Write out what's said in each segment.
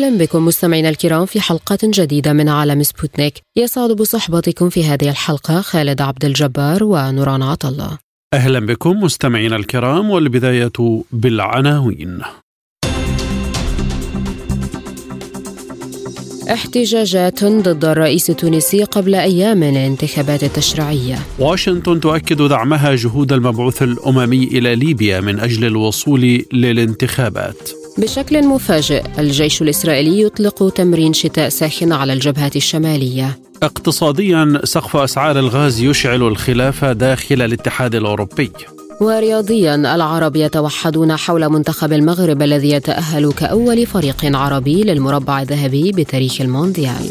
أهلا بكم مستمعينا الكرام في حلقة جديدة من عالم سبوتنيك. يسعد بصحبتكم في هذه الحلقة خالد عبد الجبار ونوران عطا الله أهلا بكم مستمعينا الكرام والبداية بالعناوين. احتجاجات ضد الرئيس التونسي قبل أيام من الانتخابات التشريعية واشنطن تؤكد دعمها جهود المبعوث الأممي إلى ليبيا من أجل الوصول للانتخابات. بشكل مفاجئ الجيش الإسرائيلي يطلق تمرين شتاء ساخن على الجبهة الشمالية. اقتصاديا سقف أسعار الغاز يشعل الخلاف داخل الاتحاد الأوروبي. ورياضيا العرب يتوحدون حول منتخب المغرب الذي يتأهل كأول فريق عربي للمربع الذهبي بتاريخ المونديال.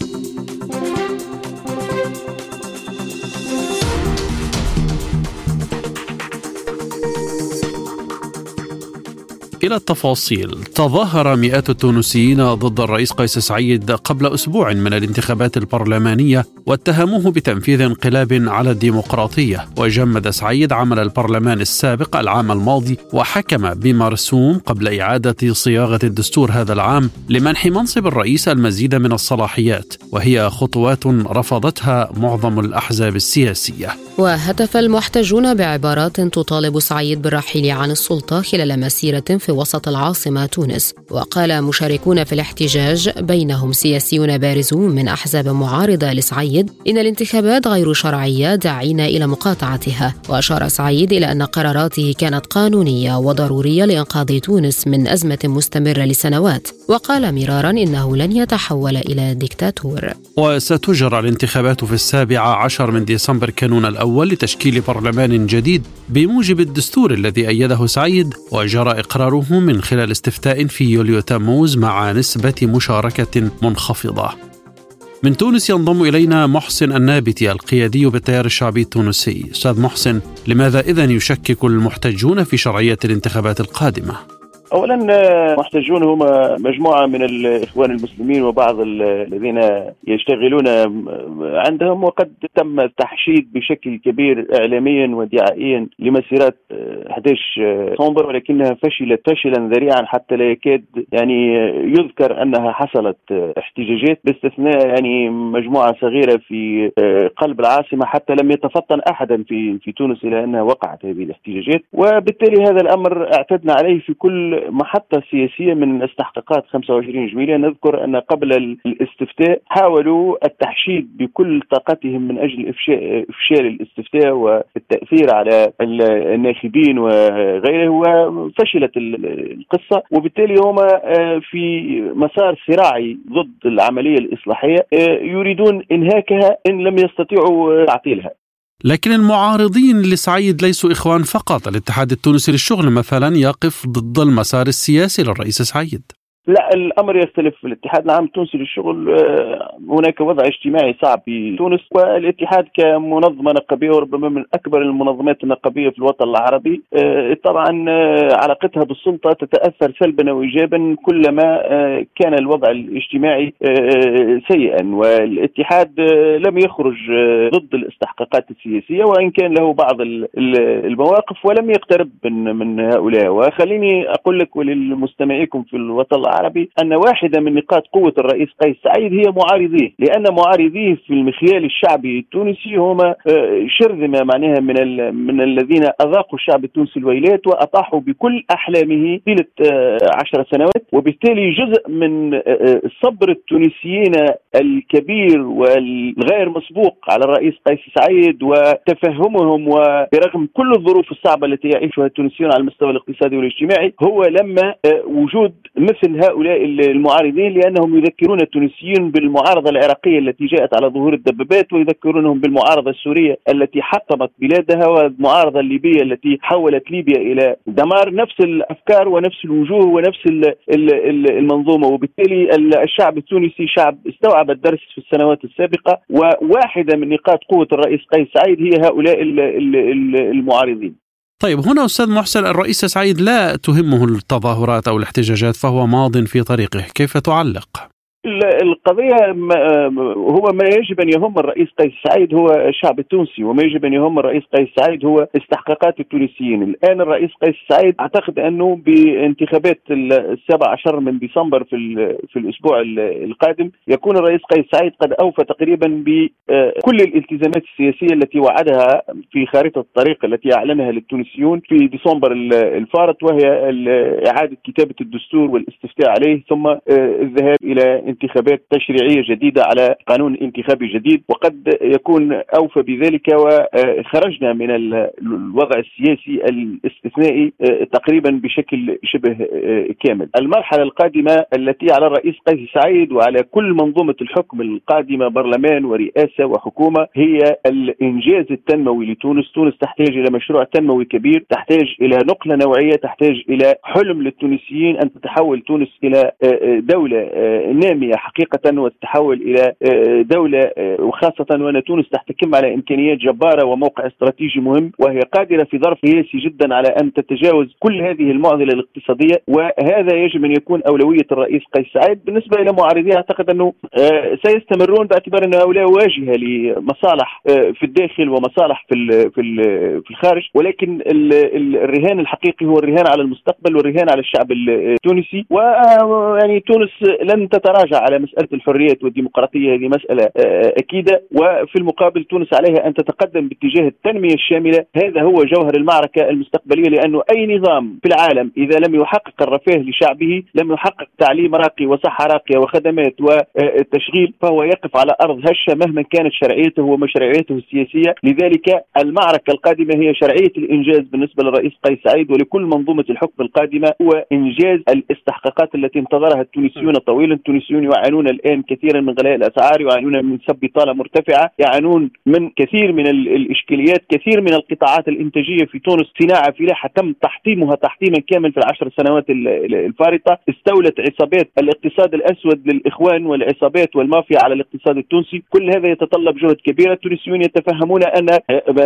إلى التفاصيل. تظاهر مئات التونسيين ضد الرئيس قيس سعيد قبل أسبوع من الانتخابات البرلمانية واتهموه بتنفيذ انقلاب على الديمقراطية. وجمد سعيد عمل البرلمان السابق العام الماضي وحكم بمرسوم قبل إعادة صياغة الدستور هذا العام لمنح منصب الرئيس المزيد من الصلاحيات. وهي خطوات رفضتها معظم الأحزاب السياسية. وهتف المحتجون بعبارات تطالب سعيد بالرحيل عن السلطة خلال مسيرة في وسط العاصمة تونس وقال مشاركون في الاحتجاج بينهم سياسيون بارزون من أحزاب معارضة لسعيد إن الانتخابات غير شرعية داعين إلى مقاطعتها. وأشار سعيد إلى أن قراراته كانت قانونية وضرورية لإنقاذ تونس من أزمة مستمرة لسنوات. وقال مرارا إنه لن يتحول إلى ديكتاتور. وستجرى الانتخابات في السابع عشر من ديسمبر كانون الأول لتشكيل برلمان جديد بموجب الدستور الذي أيده سعيد وجرى إقراره من خلال استفتاء في يوليو تموز مع نسبة مشاركة منخفضة. من تونس ينضم إلينا محسن النابتي القيادي بالتيار الشعبي التونسي. أستاذ محسن لماذا إذن يشكك المحتجون في شرعية الانتخابات القادمة؟ اولا محتجون هم مجموعة من الإخوان المسلمين وبعض الذين يشتغلون عندهم وقد تم التحشيد بشكل كبير اعلاميا ودعائيا لمسيرات 11 نوفمبر ولكنها فشلت فشلا ذريعا حتى لا يكاد يعني يذكر أنها حصلت احتجاجات باستثناء يعني مجموعة صغيرة في قلب العاصمة حتى لم يتفطن احدا في في تونس إلى أنها وقعت هذه الاحتجاجات. وبالتالي هذا الأمر اعتدنا عليه في كل محطة سياسية من استحقاقات 25 جويلية نذكر أن قبل الاستفتاء حاولوا التحشيد بكل طاقتهم من أجل إفشاء إفشال الاستفتاء والتأثير على الناخبين وغيره وفشلت القصة. وبالتالي هم في مسار صراعي ضد العملية الإصلاحية يريدون إنهاكها إن لم يستطيعوا تعطيلها. لكن المعارضين لسعيد ليسوا إخوان فقط. الاتحاد التونسي للشغل مثلا يقف ضد المسار السياسي للرئيس سعيد. لا الأمر يختلف. في الاتحاد العام التونسي للشغل هناك وضع اجتماعي صعب في تونس والاتحاد كمنظمة نقابية وربما من أكبر المنظمات النقابية في الوطن العربي طبعا علاقتها بالسلطة تتأثر سلبا أو ايجابا كلما كان الوضع الاجتماعي سيئا. والاتحاد لم يخرج ضد الاستحقاقات السياسية وإن كان له بعض المواقف ولم يقترب من هؤلاء. وخليني أقول لك وللمستمعيكم في الوطن العربي أن واحدة من نقاط قوة الرئيس قيس سعيد هي معارضيه لأن معارضيه في المخيال الشعبي التونسي هم شرذمة معناها من من الذين أذاقوا الشعب التونسي الويلات وأطاحوا بكل أحلامه طيلة عشر سنوات وبالتالي جزء من صبر التونسيين الكبير والغير مسبوق على الرئيس قيس سعيد وتفهمهم وبرغم كل الظروف الصعبة التي يعيشها التونسيون على المستوى الاقتصادي والاجتماعي هو لما وجود مثل هؤلاء المعارضين لأنهم يذكرون التونسيين بالمعارضة العراقية التي جاءت على ظهور الدبابات ويذكرونهم بالمعارضة السورية التي حطمت بلادها والمعارضة الليبية التي حولت ليبيا إلى دمار. نفس الأفكار ونفس الوجوه ونفس المنظومة. وبالتالي الشعب التونسي شعب استوعب استوعب الدرس في السنوات السابقة. وواحدة من نقاط قوة الرئيس قيس سعيد هي هؤلاء المعارضين. طيب هنا أستاذ محسن الرئيس سعيد لا تهمه التظاهرات أو الاحتجاجات فهو ماض في طريقه، كيف تعلق؟ القضية هو ما يجب أن يهم الرئيس قيس سعيد هو الشعب التونسي وما يجب أن يهم الرئيس قيس سعيد هو استحقاقات التونسيين. الآن الرئيس قيس سعيد أعتقد أنه بانتخابات السابع عشر من ديسمبر في, في الأسبوع القادم يكون الرئيس قيس سعيد قد أوفى تقريبا بكل الالتزامات السياسية التي وعدها في خارطة الطريق التي أعلنها للتونسيون في ديسمبر الفارط وهي إعادة كتابة الدستور والاستفتاء عليه ثم الذهاب إلى انتخابات تشريعية جديدة على قانون انتخابي جديد وقد يكون أوفى بذلك وخرجنا من الوضع السياسي الاستثنائي آه، تقريبا بشكل شبه آه، كامل. المرحلة القادمة التي على الرئيس قيس سعيد وعلى كل منظومة الحكم القادمة برلمان ورئاسة وحكومة هي الإنجاز التنموي لتونس، تونس تحتاج إلى مشروع تنموي كبير، تحتاج إلى نقلة نوعية، تحتاج إلى حلم للتونسيين أن تتحول تونس إلى آه، دولة نامية ناميه حقيقة وتتحول إلى آه، دولة آه، وخاصة وان تونس تحتكم على امكانيات جبارة وموقع استراتيجي مهم وهي قادرة في ظرف قياسي جدا على أن تتجاوز كل هذه المعضلة الاقتصادية وهذا يجب أن يكون أولوية الرئيس قيس سعيد بالنسبة إلى معارضيه أعتقد أنه آه، سيستمرون باعتبار أن هؤلاء واجهة لمصالح في الداخل ومصالح في في في الخارج. ولكن الرهان الحقيقي هو الرهان على المستقبل والرهان على الشعب التونسي. ويعني تونس لن تتراجع. تراجع على مسألة الحريات والديمقراطية هذه مسألة آه، أكيدة. وفي المقابل تونس عليها أن تتقدم باتجاه التنمية الشاملة. هذا هو جوهر المعركة المستقبلية لأنه أي نظام في العالم إذا لم يحقق الرفاه لشعبه لم يحقق تعليم راقي وصحة راقية وخدمات وتشغيل فهو يقف على أرض هشة مهما كانت شرعيته ومشروعيته السياسية. لذلك المعركة القادمة هي شرعية الإنجاز بالنسبة للرئيس قيس سعيد ولكل منظومة الحكم القادمة هو إنجاز الاستحقاقات التي انتظرها التونسيون طويلا. التونسيون المصريون يعانون الآن كثيرا من غلاء الأسعار يعانون من نسب بطالة مرتفعة يعانون من كثير من الإشكاليات كثير من القطاعات الإنتاجية في تونس صناعة فلاحه تم تحطيمها تحطيما كامل في العشر سنوات الفارطة. استولت عصابات الاقتصاد الأسود للإخوان والعصابات والمافيا على الاقتصاد التونسي. كل هذا يتطلب جهد كبير. التونسيون يتفهمون أن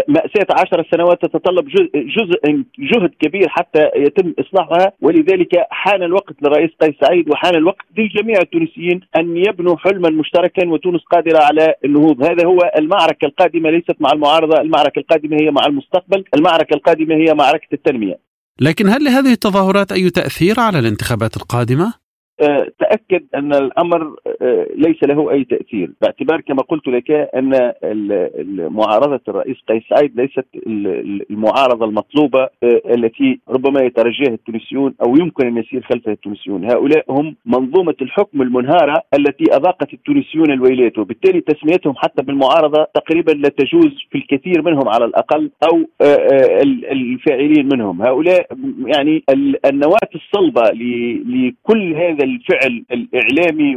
مأساة عشر سنوات تتطلب جزء جهد كبير حتى يتم إصلاحها. ولذلك حان الوقت للرئيس قيس سعيد وحان الوقت لجميع التونسيين. التونسيين أن يبنوا حلما مشتركا وتونس قادرة على النهوض هذا هو المعركة القادمة ليست مع المعارضة المعركة القادمة هي مع المستقبل المعركة القادمة هي معركة التنمية. لكن هل لهذه التظاهرات أي تأثير على الانتخابات القادمة؟ تأكد أن الأمر آه، ليس له أي تأثير. باعتبار كما قلت لك أن معارضه الرئيس قيس سعيد ليست المعارضة المطلوبة آه، التي ربما يترجاها التونسيون أو يمكن أن يسير خلفها التونسيون. هؤلاء هم منظومة الحكم المنهارة التي أذاقت التونسيون الويلات وبالتالي تسميتهم حتى بالمعارضة تقريبا لا تجوز في الكثير منهم على الأقل أو الفاعلين منهم. هؤلاء يعني النواة الصلبة لكل هذا الفعل الإعلامي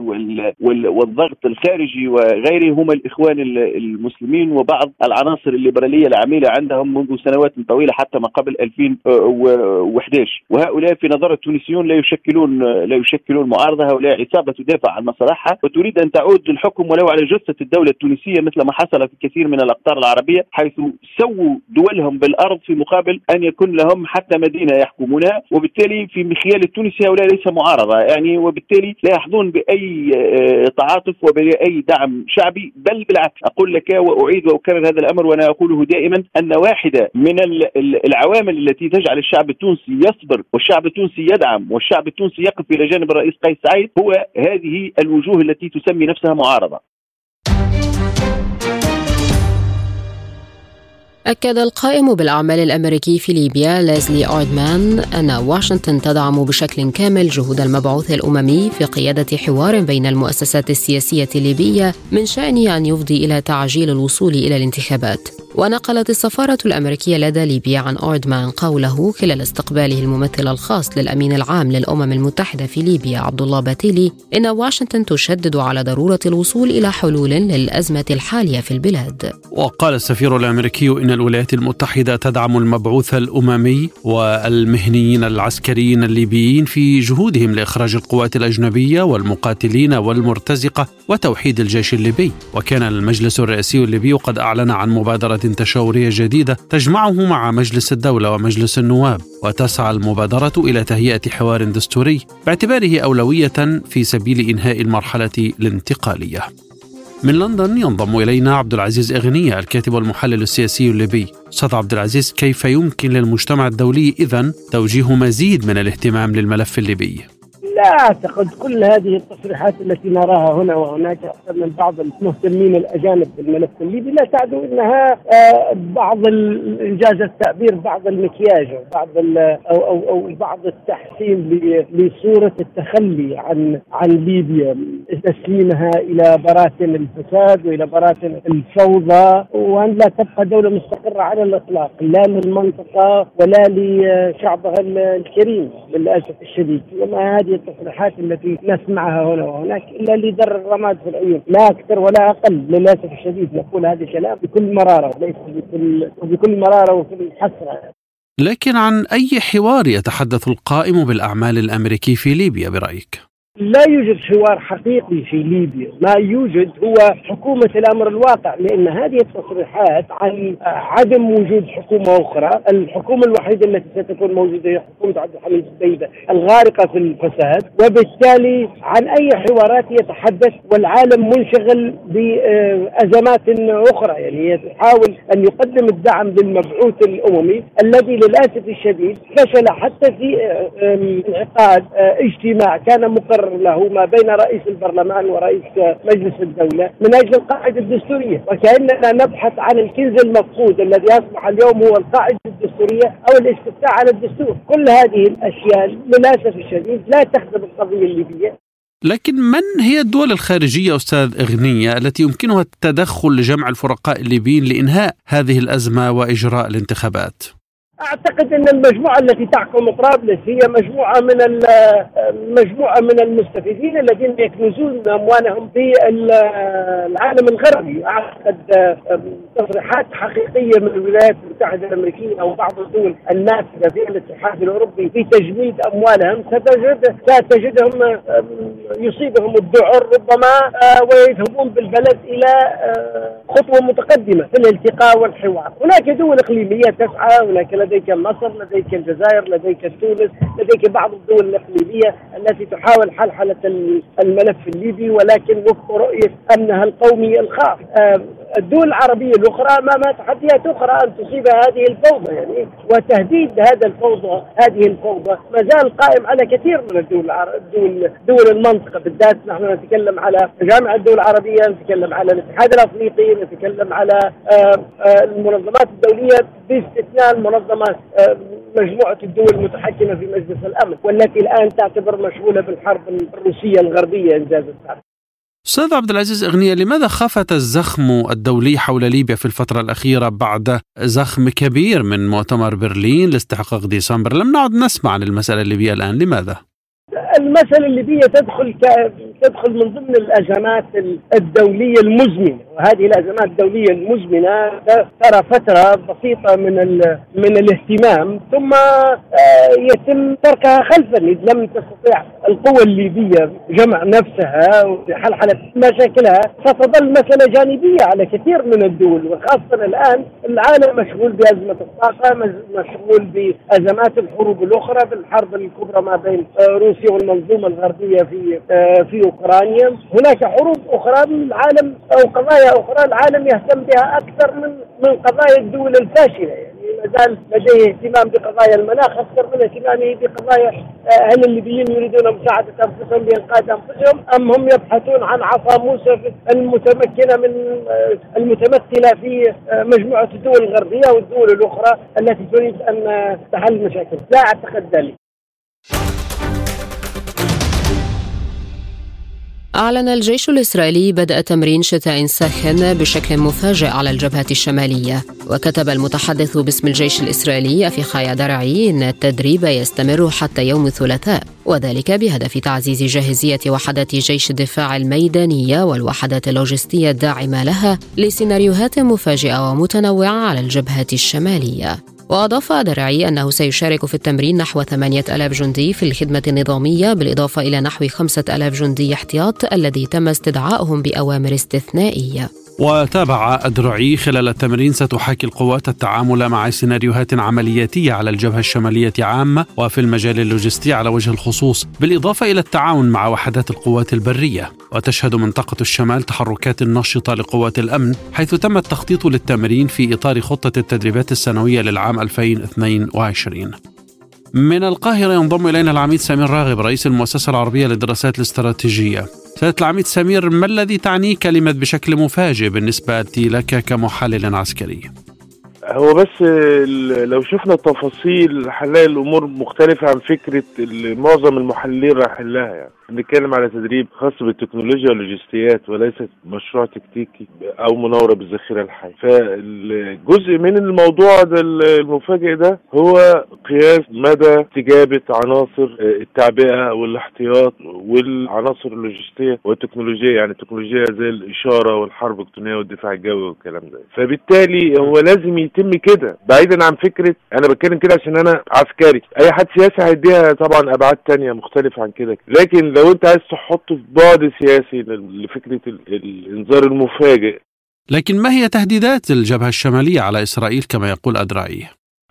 والضغط الخارجي وغيره هم الإخوان المسلمين وبعض العناصر الليبرالية العميلة عندهم منذ سنوات طويلة حتى ما قبل 2011 وهؤلاء في نظر التونسيون لا يشكلون لا يشكلون معارضة هؤلاء عصابة تدافع عن مصالحها وتريد أن تعود للحكم ولو على جثة الدولة التونسية مثل ما حصل في كثير من الأقطار العربية حيث سووا دولهم بالأرض في مقابل أن يكون لهم حتى مدينة يحكمونها وبالتالي في مخيال التونسي هؤلاء ليس معارضة. يعني وبالتالي لا يحظون بأي آه، تعاطف وبأي دعم شعبي بل بالعكس أقول لك وأعيد واكرر هذا الأمر وأنا أقوله دائما أن واحدة من العوامل التي تجعل الشعب التونسي يصبر والشعب التونسي يدعم والشعب التونسي يقف إلى جانب الرئيس قيس سعيد هو هذه الوجوه التي تسمي نفسها معارضة. أكد القائم بالأعمال الأمريكي في ليبيا ليزلي أويدمان أن واشنطن تدعم بشكل كامل جهود المبعوث الأممي في قيادة حوار بين المؤسسات السياسية الليبية من شأنه أن يفضي إلى تعجيل الوصول إلى الانتخابات. ونقلت السفارة الأمريكية لدى ليبيا عن أوردمان قوله خلال استقباله الممثل الخاص للأمين العام للأمم المتحدة في ليبيا عبد الله باتيلي إن واشنطن تشدد على ضرورة الوصول إلى حلول للأزمة الحالية في البلاد. وقال السفير الأمريكي إن الولايات المتحدة تدعم المبعوث الأممي والمهنيين العسكريين الليبيين في جهودهم لإخراج القوات الأجنبية والمقاتلين والمرتزقة وتوحيد الجيش الليبي. وكان المجلس الرئاسي الليبي قد أعلن عن مبادرة تشاورية جديدة تجمعه مع مجلس الدولة ومجلس النواب وتسعى المبادرة إلى تهيئة حوار دستوري باعتباره أولوية في سبيل إنهاء المرحلة الانتقالية من لندن ينضم إلينا عبد العزيز إغنية الكاتب والمحلل السياسي الليبي أستاذ عبد العزيز كيف يمكن للمجتمع الدولي إذن توجيه مزيد من الاهتمام للملف الليبي؟ لا أعتقد كل هذه التصريحات التي نراها هنا وهناك من بعض المهتمين الأجانب بالملف الليبي لا تعدو إنها آه، بعض إنجاز التعبير بعض المكياج أو بعض أو أو أو بعض التحسين لصورة التخلي عن عن ليبيا تسليمها إلى براثن الفساد وإلى براثن الفوضى وأن لا تبقى دولة مستقرة على الإطلاق لا للمنطقة ولا لشعبها الكريم للاسف الشديد. وما هذه التصريحات التي نسمعها هنا وهناك إلا لدر الرماد في العيون لا أكثر ولا أقل للأسف الشديد نقول هذا الكلام بكل مرارة وليس بكل بكل مرارة وكل حسره لكن عن أي حوار يتحدث القائم بالأعمال الأمريكي في ليبيا برأيك؟ لا يوجد حوار حقيقي في ليبيا. ما يوجد هو حكومة الأمر الواقع لأن هذه التصريحات عن عدم وجود حكومة أخرى الحكومة الوحيدة التي ستكون موجودة هي حكومة عبد الحميد السيدة الغارقة في الفساد وبالتالي عن أي حوارات يتحدث والعالم منشغل بأزمات أخرى. يعني يحاول أن يقدم الدعم للمبعوث الأممي الذي للأسف الشديد فشل حتى في انعقاد اجتماع كان مقرر له ما بين رئيس البرلمان ورئيس مجلس الدولة من أجل القاعدة الدستورية. وكأننا نبحث عن الكنز المفقود الذي أصبح اليوم هو القاعدة الدستورية أو الاستفتاء على الدستور. كل هذه الأشياء للأسف الشديد لا تخدم القضية الليبية. لكن من هي الدول الخارجية أستاذ إغنية التي يمكنها التدخل لجمع الفرقاء الليبيين لإنهاء هذه الأزمة وإجراء الانتخابات؟ أعتقد إن المجموعة التي تحكم طرابلس هي مجموعة من مجموعة من المستفيدين الذين يكنزون أموالهم في العالم الغربي. أعتقد تصريحات حقيقية من الولايات المتحدة الأمريكية أو بعض الدول النافذه في الاتحاد الأوروبي في تجميد أموالهم ستجد ستجدهم يصيبهم الذعر ربما ويذهبون بالبلد إلى خطوة متقدمة في الالتقاء والحوار. هناك دول إقليمية تسعى هناك لديك مصر لديك الجزائر لديك تونس لديك بعض الدول الإقليمية التي تحاول حلحلة الملف الليبي ولكن وفق رؤية أمنها القومي الخاص. الدول العربية الأخرى أمامها تحديات أخرى أن تصيب هذه الفوضى يعني وتهديد هذا الفوضى هذه الفوضى. ما زال قائم على كثير من الدول الدول دول المنطقة بالذات نحن نتكلم على جامعة الدول العربية نتكلم على الاتحاد الأفريقي نتكلم على المنظمات الدولية. باستثناء المنظمات مجموعة الدول المتحكمة في مجلس الأمن والتي الآن تعتبر مشغولة بالحرب الروسية الغربية إنجاز التعبير أستاذ عبد العزيز أغنية لماذا خفت الزخم الدولي حول ليبيا في الفترة الأخيرة بعد زخم كبير من مؤتمر برلين لاستحقاق ديسمبر لم نعد نسمع عن المسألة الليبية الآن لماذا المسألة الليبية تدخل. تدخل من ضمن الأزمات الدولية المزمنة وهذه الأزمات الدولية المزمنة ترى فترة بسيطة من. من الاهتمام ثم يتم تركها خلفا إذ لم تستطيع القوى الليبية جمع نفسها وحلحلة مشاكلها ستظل مسألة جانبية على كثير من الدول وخاصة الآن العالم مشغول بأزمة الطاقة مشغول بأزمات الحروب الأخرى بالحرب الكبرى ما بين روسيا والمنظومة الغربية في في أوكرانيا. هناك حروب أخرى من العالم أو قضايا أخرى. العالم يهتم بها أكثر من من قضايا الدول الفاشلة. يعني ما زال لديه اهتمام بقضايا المناخ أكثر من اهتمامه بقضايا هل الليبيين يريدون مساعدة أنفسهم بإنقاذ أنفسهم. أم هم يبحثون عن عصا موسى المتمكنة من المتمثلة في مجموعة الدول الغربية والدول الأخرى التي تريد أن تحل مشاكل لا أعتقد ذلك. أعلن الجيش الإسرائيلي بدء تمرين شتاء ساخن بشكل مفاجئ على الجبهة الشمالية. وكتب المتحدث باسم الجيش الإسرائيلي أفيخاي درعي أن التدريب يستمر حتى يوم الثلاثاء وذلك بهدف تعزيز جاهزية وحدات جيش الدفاع الميدانية والوحدات اللوجستية الداعمة لها لسيناريوهات مفاجئة ومتنوعة على الجبهة الشمالية. وأضاف درعي أنه سيشارك في التمرين نحو 8000 جندي في الخدمة النظامية بالإضافة إلى نحو 5000 جندي احتياط الذي تم استدعائهم بأوامر استثنائية. وتابع أدرعي خلال التمرين ستحاكي القوات التعامل مع سيناريوهات عملياتية على الجبهة الشمالية عامة وفي المجال اللوجستي على وجه الخصوص بالإضافة إلى التعاون مع وحدات القوات البرية. وتشهد منطقة الشمال تحركات نشطة لقوات الأمن حيث تم التخطيط للتمرين في إطار خطة التدريبات السنوية للعام 2022 من القاهرة ينضم إلينا العميد سمير راغب رئيس المؤسسة العربية للدراسات الاستراتيجية. سيادة العميد سمير ما الذي تعنيه كلمة بشكل مفاجئ بالنسبة لك كمحلل عسكري؟ هو بس لو شفنا التفاصيل هنلاقي الأمور مختلفة عن فكرة معظم المحللين رايحين لها يعني بنتكلم على تدريب خاص بالتكنولوجيا واللوجستيات وليس مشروع تكتيكي أو مناورة بالذخيره الحيه فالجزء من الموضوع ده المفاجئ ده هو قياس مدى استجابه عناصر التعبئة والاحتياط والعناصر اللوجستية والتكنولوجية يعني التكنولوجيا زي الإشارة والحرب الإلكترونية والدفاع الجوي والكلام ده. فبالتالي هو لازم يتم كده. بعيدا عن فكرة أنا بتكلم كده عشان أنا عسكري. أي حد سياسي هيديها طبعا أبعاد تانية مختلفة عن كده. لكن لو انت عايز تحط في بعد سياسي لفكرة الإنذار المفاجئ لكن ما هي تهديدات الجبهة الشمالية على إسرائيل كما يقول أدرعي؟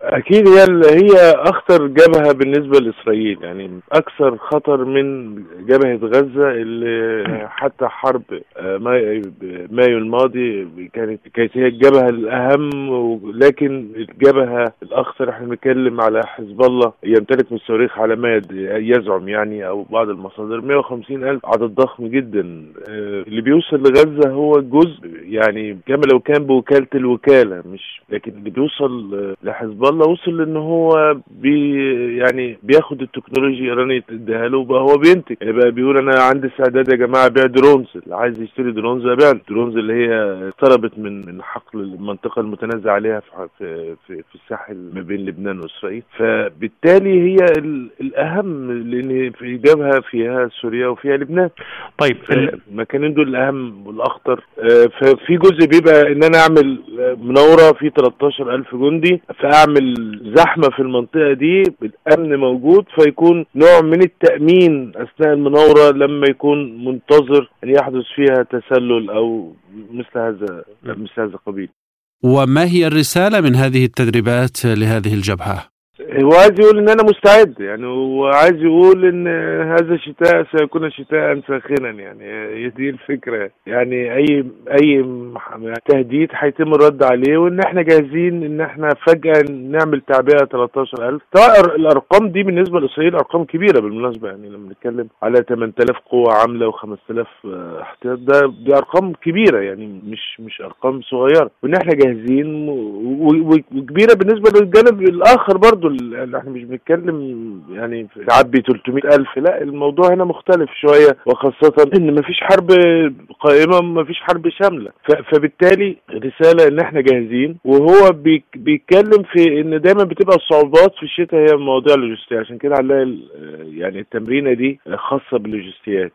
أكيد هي هي أخطر جبهة بالنسبة لإسرائيل يعني أكثر خطر من جبهة غزة اللي حتى حرب مايو الماضي كانت كانت هي الجبهة الأهم لكن الجبهة الأخطر إحنا بنتكلم على حزب الله يمتلك من الصواريخ على ما يزعم يعني أو بعض المصادر. 150 ألف عدد ضخم جدا اللي بيوصل لغزة هو جزء يعني كما لو كان بوكالة الوكالة مش لكن اللي بيوصل لحزب الله الله وصل إن هو بي يعني بياخد التكنولوجيا الايرانيه تديها له بقى هو بينتج. يعني بقى بيقول أنا عندي استعداد يا جماعة أبيع drones اللي عايز يشتري drones أبيع ال drones اللي هي اقتربت من من حقل المنطقة المتنازع عليها في في في, في الساحل ما بين لبنان وإسرائيل. فبالتالي هي الأهم لأن في جبهة فيها سوريا وفيها لبنان. طيب المكانين دول الأهم والأخطر. ففي جزء بيبقى إن أنا أعمل مناورة في 13000 جندي. فأعمل زحمة في المنطقة دي بالأمن موجود فيكون نوع من التأمين أثناء المناورة لما يكون منتظر أن يحدث فيها تسلل أو مثل هذا مثل هذا القبيل وما هي الرسالة من هذه التدريبات لهذه الجبهة؟ هو عايز يقول إن أنا مستعد يعني هو عايز يقول إن هذا الشتاء سيكون شتاء ساخنا يعني هي دي الفكرة. يعني أي أي تهديد هيتم الرد عليه وإن إحنا جاهزين إن إحنا فجأة نعمل تعبئة 13000 طبعا الأرقام دي بالنسبة لاسرائيل أرقام كبيرة بالمناسبة يعني لما بنتكلم على 8000 قوة عاملة و5000 احتياط ده دي أرقام كبيرة يعني مش مش أرقام صغيرة. وإن إحنا جاهزين وكبيرة بالنسبة للجانب الآخر برضو إحنا مش بنتكلم يعني تعبي 300 ألف لا الموضوع هنا مختلف شوية وخاصة إن مفيش حرب قائمة مفيش حرب شاملة. فبالتالي رسالة إن إحنا جاهزين وهو بيتكلم في إن دايما بتبقى الصعوبات في الشتاء هي مواضيع اللوجستية. عشان كده هنلاقي يعني التمرينة دي خاصة باللوجستيات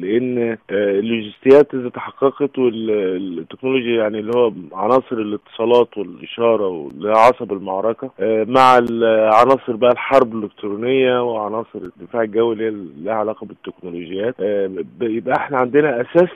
لأن اللوجستيات إذا تحققت والتكنولوجيا يعني اللي هو عناصر الاتصالات والإشارة واللي عصب المعركة مع عناصر بقى الحرب الإلكترونية وعناصر الدفاع الجوي اللي لها علاقة بالتكنولوجيات. يبقى إحنا عندنا أساس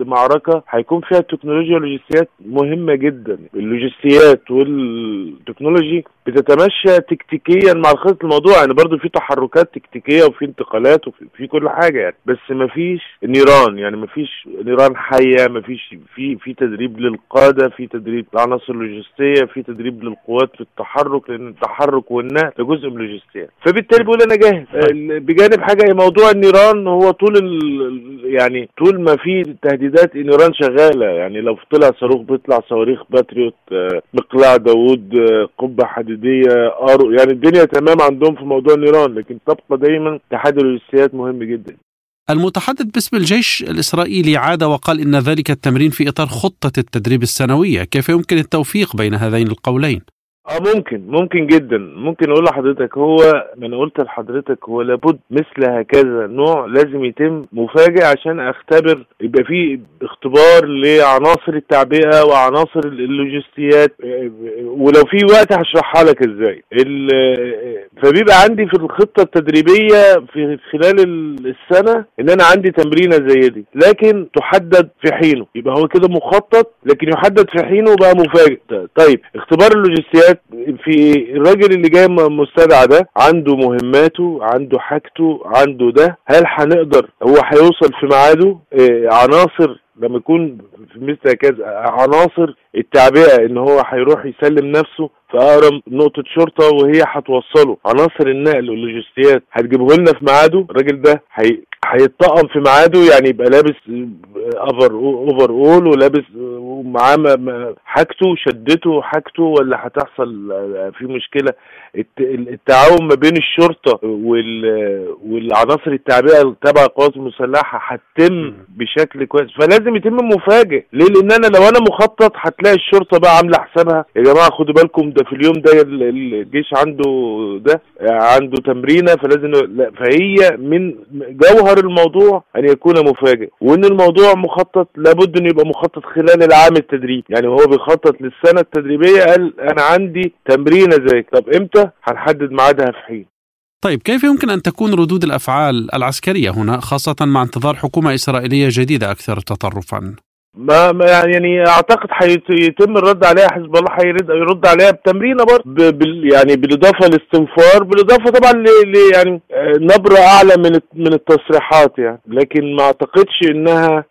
لمعركة هيكون فيها التكنولوجيا واللوجستيات مهمة جدا. اللوجستيات والتكنولوجي بتتمشى تكتيكيا مع خطه الموضوع يعني برضو في تحركات تكتيكية وفي انتقالات وفي في كل حاجة يعني. بس ما فيش نيران. يعني ما فيش نيران حية ما فيش في في تدريب للقادة في تدريب للعناصر اللوجستية في تدريب للقوات في التحرك لأن التحرك والنقل ده جزء من اللوجستيات فبالتالي بيقول أنا جاهز. بجانب حاجة موضوع النيران هو طول يعني طول ما في تهديدات النيران شغالة. يعني لو طلع صاروخ بيطلع صواريخ باتريوت مقلاع داوود قبة حديدية Arrow يعني الدنيا تمام عندهم في موضوع النيران لكن تبقى دايما تحدي اللوجستيات مهم جدا. المتحدث باسم الجيش الإسرائيلي عاد وقال إن ذلك التمرين في إطار خطة التدريب السنوية. كيف يمكن التوفيق بين هذين القولين؟ آه ممكن ممكن جدا. ممكن أقول لحضرتك هو ما أنا قلت لحضرتك هو لابد مثل هكذا نوع لازم يتم مفاجئ عشان أختبر يبقى في اختبار لعناصر التعبئة وعناصر اللوجستيات. ولو في وقت هشرحها لك إزاي. فبيبقى عندي في الخطة التدريبية في خلال السنة إن أنا عندي تمرينة زي دي. لكن تحدد في حينه. يبقى هو كده مخطط لكن يحدد في حينه وبقى مفاجئ. طيب اختبار اللوجستيات في الراجل اللي جاي مستدعى ده عنده مهماته عنده حاجته عنده ده هل هنقدر هو هيوصل في ميعاده؟ آه عناصر لما يكون في مثل كذا عناصر التعبئة إن هو هيروح يسلم نفسه في أقرب نقطة شرطة وهي هتوصله. عناصر النقل واللوجستيات هتجيبه لنا في ميعاده. الراجل ده هي هيتطقم في ميعاده يعني يبقى لابس over overall ولابس ومعاه حاجته شدته حاجته ولا هتحصل في مشكلة؟ التعاون ما بين الشرطة والعناصر التعبئة تبع القوات المسلحه هتتم بشكل كويس. فلازم يتم مفاجئ ليه؟ لأن أنا لو أنا مخطط هتلاقي الشرطة بقى عاملة حسابها. يا جماعة خدوا بالكم ده في اليوم ده الجيش عنده ده عنده تمرينة فلازم لا فهي من جوهر الموضوع أن يكون مفاجئ وإن الموضوع مخطط لابد إنه يبقى مخطط خلال العام التدريبي يعني هو بيخطط للسنة التدريبية قال أنا عندي تمرينه زي طب إمتى؟ هنحدد ميعادها في حين. طيب كيف يمكن أن تكون ردود الأفعال العسكرية هنا خاصة مع انتظار حكومة إسرائيلية جديدة أكثر تطرفا؟ ما ما يعني أعتقد هيتم الرد عليها حزب الله هيرد يرد عليها بتمرينه برضه. يعني بالإضافة لاستنفار بالإضافة طبعا ل يعني نبرة أعلى من من التصريحات يعني. لكن ما أعتقدش إنها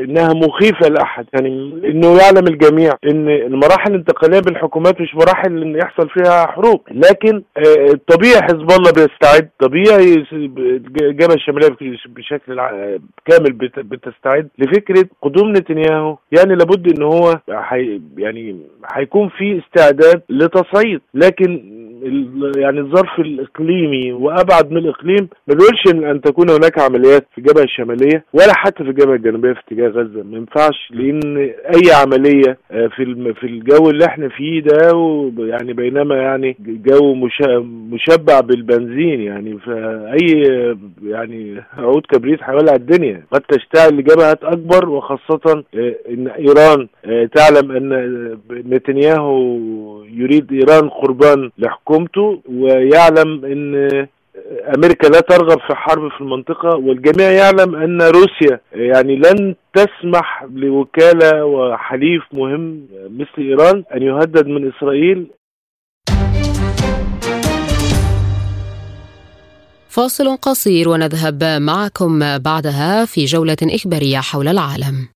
إنها مخيفة لأحد. يعني إنه يعلم الجميع إن المراحل الانتقالية بالحكومات مش مراحل إن يحصل فيها حروب. لكن طبيعي حزب الله بيستعد. طبيعي الجبهه الشمالية بشكل كامل بتستعد لفكرة قدوم نتنياهو. يعني لابد إن هو حي يعني هيكون في استعداد لتصعيد. لكن يعني الظرف الإقليمي وأبعد من الإقليم ما بيقولش إن تكون هناك عمليات في الجبهة الشمالية ولا حتى في الجبهة الجنوبية في اتجاه غزة. ما ينفعش لأن أي عملية في في الجو اللي إحنا فيه ده يعني بينما يعني جو مشبع بالبنزين يعني فأي يعني عود كبريت هيولع الدنيا. قد تشتعل لجبهات أكبر وخاصة إن إيران تعلم أن نتنياهو يريد إيران قربان لحكومته ويعلم أن أمريكا لا ترغب في حرب في المنطقة والجميع يعلم أن روسيا يعني لن تسمح لوكالة وحليف مهم مثل إيران أن يهدد من إسرائيل. فاصل قصير ونذهب معكم بعدها في جولة إخبارية حول العالم.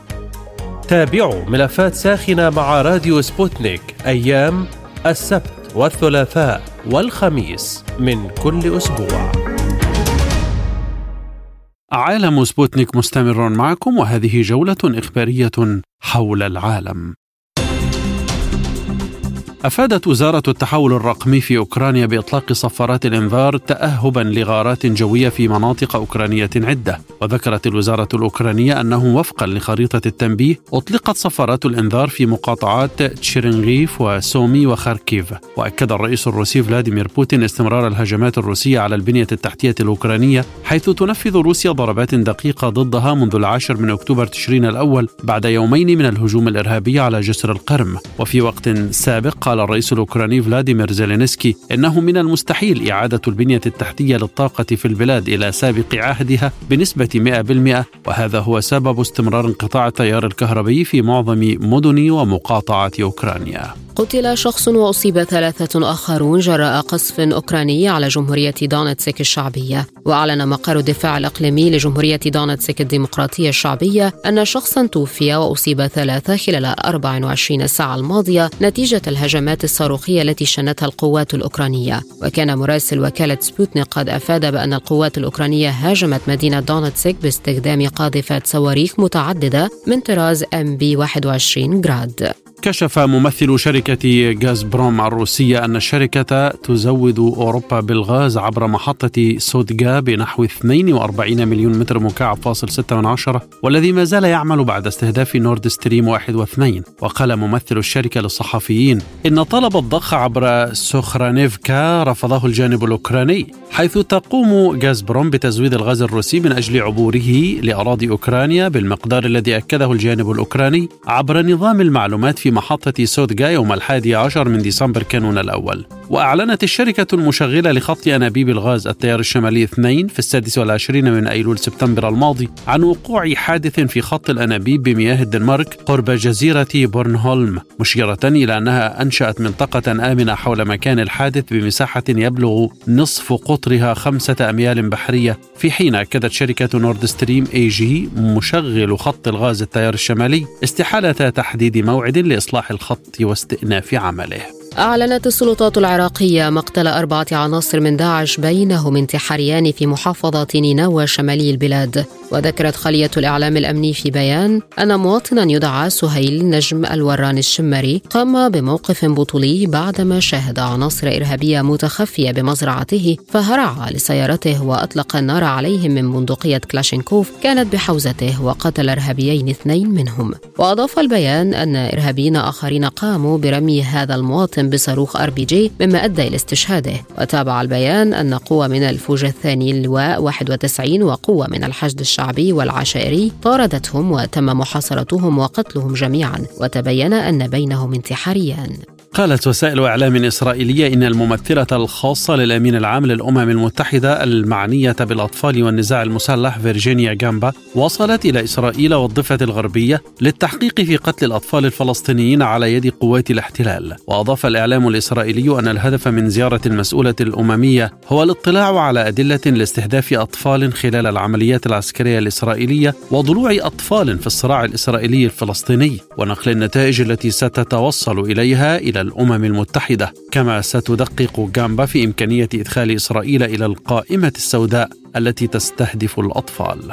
تابعوا ملفات ساخنة مع راديو سبوتنيك أيام السبت والثلاثاء والخميس من كل أسبوع. عالم سبوتنيك مستمر معكم وهذه جولة إخبارية حول العالم. أفادت وزارة التحول الرقمي في أوكرانيا بإطلاق صفارات الإنذار تأهبا لغارات جوية في مناطق أوكرانية عدة. وذكرت الوزارة الأوكرانية أنه وفقا لخريطة التنبيه أطلقت صفارات الإنذار في مقاطعات تشيرنغيف وسومي وخاركيف. وأكد الرئيس الروسي فلاديمير بوتين استمرار الهجمات الروسية على البنية التحتية الأوكرانية حيث تنفذ روسيا ضربات دقيقة ضدها منذ العاشر من أكتوبر تشرين الأول بعد يومين من الهجوم الإرهابي على جسر القرم. وفي وقت سابق قال الرئيس الأوكراني فلاديمير زيلينسكي إنه من المستحيل إعادة البنية التحتية للطاقة في البلاد إلى سابق عهدها بنسبة 100% وهذا هو سبب استمرار انقطاع التيار الكهربي في معظم مدن ومقاطعات أوكرانيا. قتل شخص وأصيب ثلاثة آخرون جراء قصف أوكراني على جمهورية دونتسك الشعبية. وأعلن مقر الدفاع الإقليمي لجمهورية دونتسك الديمقراطية الشعبية أن شخصا توفي وأصيب ثلاثة خلال 24 ساعة الماضية نتيجة الهجمات الصاروخية التي شنتها القوات الأوكرانية. وكان مراسل وكالة سبوتنيك قد أفاد بأن القوات الأوكرانية هاجمت مدينة دونتسك باستخدام قاذفات صواريخ متعددة من طراز بي ام 21 جراد كشف ممثل شركة غاز بروم الروسية أن الشركة تزود أوروبا بالغاز عبر محطة سودجا بنحو 42 مليون متر مكعب فاصل 6 من عشرة والذي ما زال يعمل بعد استهداف نورد ستريم 1 و2 وقال ممثل الشركة للصحفيين إن طلب الضخ عبر سوخرانيفكا رفضه الجانب الأوكراني حيث تقوم غاز بروم بتزويد الغاز الروسي من أجل عبوره لأراضي أوكرانيا بالمقدار الذي أكده الجانب الأوكراني عبر نظام المعلومات في محطة سودجا يوم الحادي عشر من ديسمبر كانون الأول. وأعلنت الشركة المشغلة لخط أنابيب الغاز التيار الشمالي 2 في السادس والعشرين من أيلول سبتمبر الماضي عن وقوع حادث في خط الأنابيب بمياه الدنمارك قرب جزيرة بورنهولم مشيرة إلى أنها أنشأت منطقة آمنة حول مكان الحادث بمساحة يبلغ نصف قطرها خمسة أميال بحرية. في حين أكدت شركة نورد ستريم إي جي مشغل خط الغاز التيار الشمالي استحالة تحديد موعد لإصلاح الخط واستئناف عمله. أعلنت السلطات العراقية مقتل أربعة عناصر من داعش بينهم انتحاريان في محافظة نينوى شمالي البلاد. وذكرت خلية الإعلام الأمني في بيان أن مواطنا يدعى سهيل نجم الوران الشمري قام بموقف بطولي بعدما شاهد عناصر إرهابية متخفية بمزرعته فهرع لسيارته وأطلق النار عليهم من بندقية كلاشينكوف كانت بحوزته وقتل إرهابيين اثنين منهم. وأضاف البيان أن إرهابيين آخرين قاموا برمي هذا المواطن بصاروخ آر بي جي مما أدى إلى استشهاده. وتابع البيان أن قوة من الفوج الثاني اللواء 91 وقوة من الحشد الشعبي والعشائري طاردتهم وتم محاصرتهم وقتلهم جميعا. وتبين أن بينهم انتحاريان. قالت وسائل إعلام إسرائيلية إن الممثلة الخاصة للأمين العام للأمم المتحدة المعنية بالأطفال والنزاع المسلح فيرجينيا جامبا وصلت إلى إسرائيل والضفة الغربية للتحقيق في قتل الأطفال الفلسطينيين على يد قوات الاحتلال. وأضاف الإعلام الإسرائيلي أن الهدف من زيارة المسؤولة الأممية هو الاطلاع على أدلة لاستهداف أطفال خلال العمليات العسكرية الإسرائيلية وضلوع أطفال في الصراع الإسرائيلي الفلسطيني ونقل النتائج التي ستتوصل إليها إلى الأمم المتحدة كما ستدقق جامبا في إمكانية إدخال إسرائيل إلى القائمة السوداء التي تستهدف الأطفال.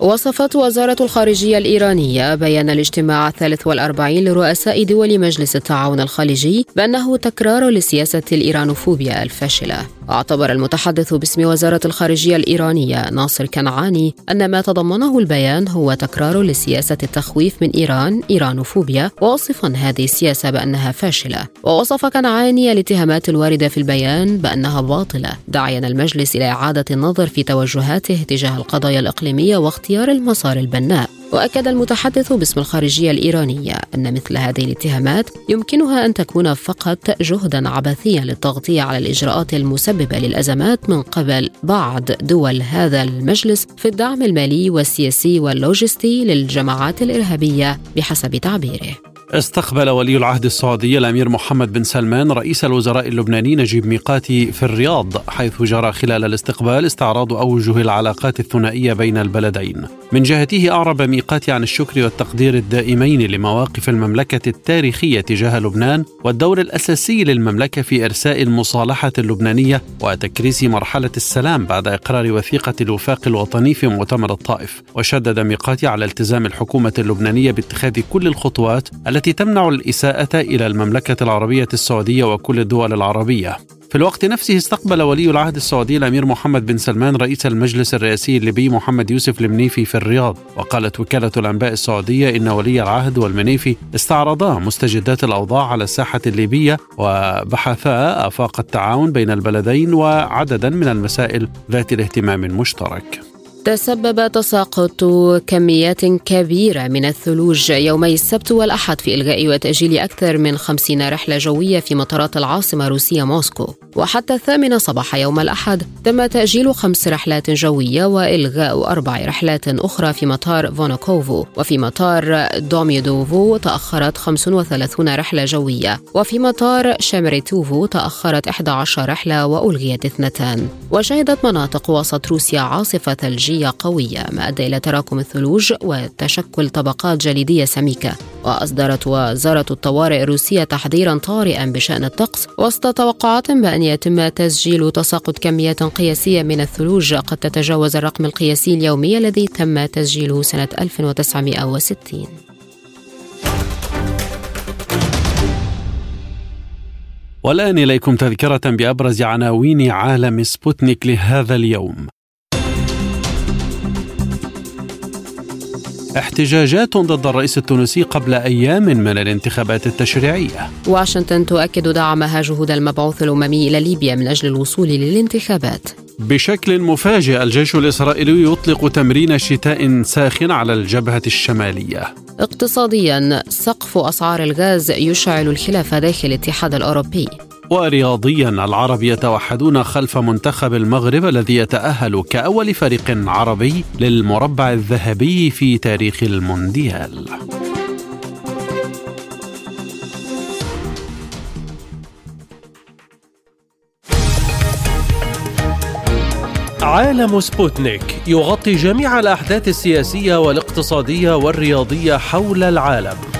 وصفت وزارة الخارجية الإيرانية بيان الاجتماع الثالث والأربعين لرؤساء دول مجلس التعاون الخليجي بأنه تكرار لسياسة الإيرانوفوبيا الفاشلة. واعتبر المتحدث باسم وزارة الخارجية الإيرانية ناصر كنعاني أن ما تضمنه البيان هو تكرار لسياسة التخويف من إيران إيرانوفوبيا واصفا هذه السياسة بأنها فاشلة. ووصف كنعاني الاتهامات الواردة في البيان بأنها باطلة داعيا المجلس إلى إعادة النظر في توجهاته تجاه القضايا الإقليمية واختيار المسار البناء. وأكد المتحدث باسم الخارجية الإيرانية أن مثل هذه الاتهامات يمكنها أن تكون فقط جهدا عبثيا للتغطية على الإجراءات المسببة للأزمات من قبل بعض دول هذا المجلس في الدعم المالي والسياسي واللوجستي للجماعات الإرهابية بحسب تعبيره. استقبل ولي العهد السعودي الأمير محمد بن سلمان رئيس الوزراء اللبناني نجيب ميقاتي في الرياض حيث جرى خلال الاستقبال استعراض أوجه العلاقات الثنائية بين البلدين. من جهته أعرب ميقاتي عن الشكر والتقدير الدائمين لمواقف المملكة التاريخية تجاه لبنان والدور الأساسي للمملكة في إرساء المصالحة اللبنانية وتكريس مرحلة السلام بعد إقرار وثيقة الوفاق الوطني في مؤتمر الطائف. وشدد ميقاتي على التزام الحكومة اللبنانية باتخاذ كل الخطوات تمنع الإساءة إلى المملكة العربية السعودية وكل الدول العربية في الوقت نفسه استقبل ولي العهد السعودي الأمير محمد بن سلمان رئيس المجلس الرئاسي الليبي محمد يوسف المنيفي في الرياض، وقالت وكالة الأنباء السعودية إن ولي العهد والمنيفي استعرضا مستجدات الأوضاع على الساحة الليبية وبحثا أفاق التعاون بين البلدين وعددا من المسائل ذات الاهتمام المشترك. تسبب تساقط كميات كبيرة من الثلوج يومي السبت والأحد في إلغاء وتأجيل أكثر من خمسين رحلة جوية في مطارات العاصمة الروسية موسكو. وحتى الثامنة صباح يوم الأحد تم تأجيل خمس رحلات جوية وإلغاء أربع رحلات أخرى في مطار فنوكوفو. وفي مطار دوميدوفو تأخرت 35 رحلة جوية. وفي مطار شيريميتيفو تأخرت 11 رحلة وألغيت اثنتان. وشهدت مناطق وسط روسيا عاصفة ثلج ثلجية قوية ما أدى إلى تراكم الثلوج وتشكل طبقات جليدية سميكة. وأصدرت وزارة الطوارئ الروسية تحذيرا طارئا بشأن الطقس وسط توقعات بأن يتم تسجيل تساقط كميات قياسية من الثلوج. قد تتجاوز الرقم القياسي اليومي الذي تم تسجيله سنة 1960 والآن إليكم تذكرة بأبرز عناوين عالم سبوتنيك لهذا اليوم. احتجاجات ضد الرئيس التونسي قبل أيام من الانتخابات التشريعية. واشنطن تؤكد دعمها جهود المبعوث الأممي إلى ليبيا من أجل الوصول للانتخابات. بشكل مفاجئ الجيش الإسرائيلي يطلق تمرين شتاء ساخن على الجبهة الشمالية. اقتصاديا سقف أسعار الغاز يشعل الخلاف داخل الاتحاد الأوروبي. ورياضيا العرب يتوحدون خلف منتخب المغرب الذي يتأهل كأول فريق عربي للمربع الذهبي في تاريخ المونديال. عالم سبوتنيك يغطي جميع الأحداث السياسية والاقتصادية والرياضية حول العالم.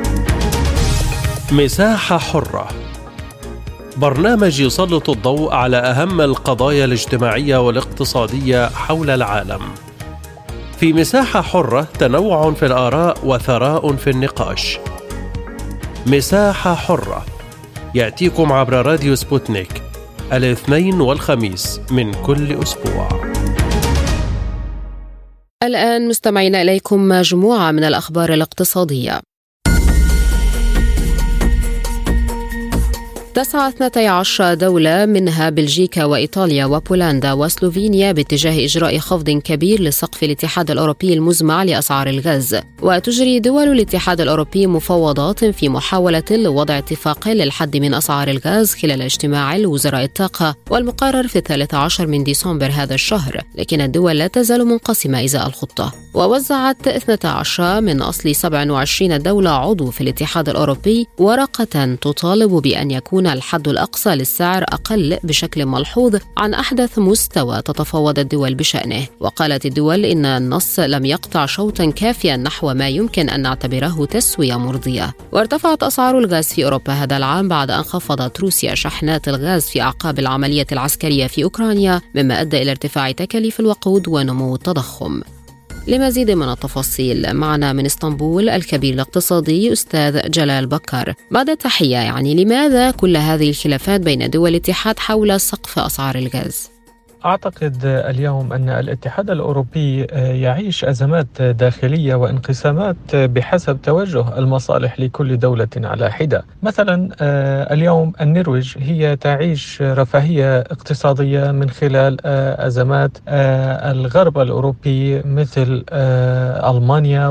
مساحة حرة برنامج يسلط الضوء على أهم القضايا الاجتماعية والاقتصادية حول العالم. في مساحة حرة تنوع في الآراء وثراء في النقاش. مساحة حرة يأتيكم عبر راديو سبوتنيك الاثنين والخميس من كل أسبوع. الآن مستمعين إليكم مجموعة من الأخبار الاقتصادية. تسعى 12 دولة منها بلجيكا وإيطاليا وبولندا وسلوفينيا باتجاه إجراء خفض كبير لسقف الاتحاد الأوروبي المزمع لأسعار الغاز. وتجري دول الاتحاد الأوروبي مفاوضات في محاولة لوضع اتفاق للحد من أسعار الغاز خلال اجتماع لوزراء الطاقة والمقرر في الثالث عشر من ديسمبر هذا الشهر. لكن الدول لا تزال منقسمة إزاء الخطة. ووزعت 12 من أصل 27 دولة عضو في الاتحاد الأوروبي ورقة تطالب بأن يكون يكون الحد الأقصى للسعر أقل بشكل ملحوظ عن أحدث مستوى تتفاوض الدول بشأنه. وقالت الدول إن النص لم يقطع شوطا كافيا نحو ما يمكن أن نعتبره تسوية مرضية. وارتفعت أسعار الغاز في أوروبا هذا العام بعد أن خفضت روسيا شحنات الغاز في أعقاب العملية العسكرية في أوكرانيا مما أدى إلى ارتفاع تكاليف الوقود ونمو التضخم. لمزيد من التفاصيل معنا من إسطنبول الكبير الاقتصادي أستاذ جلال بكر. بعد التحيه يعني لماذا كل هذه الخلافات بين دول الاتحاد حول سقف أسعار الغاز؟ أعتقد اليوم أن الاتحاد الأوروبي يعيش أزمات داخلية وانقسامات بحسب توجه المصالح لكل دولة على حدة، مثلا اليوم النرويج هي تعيش رفاهية اقتصادية من خلال أزمات الغرب الأوروبي مثل ألمانيا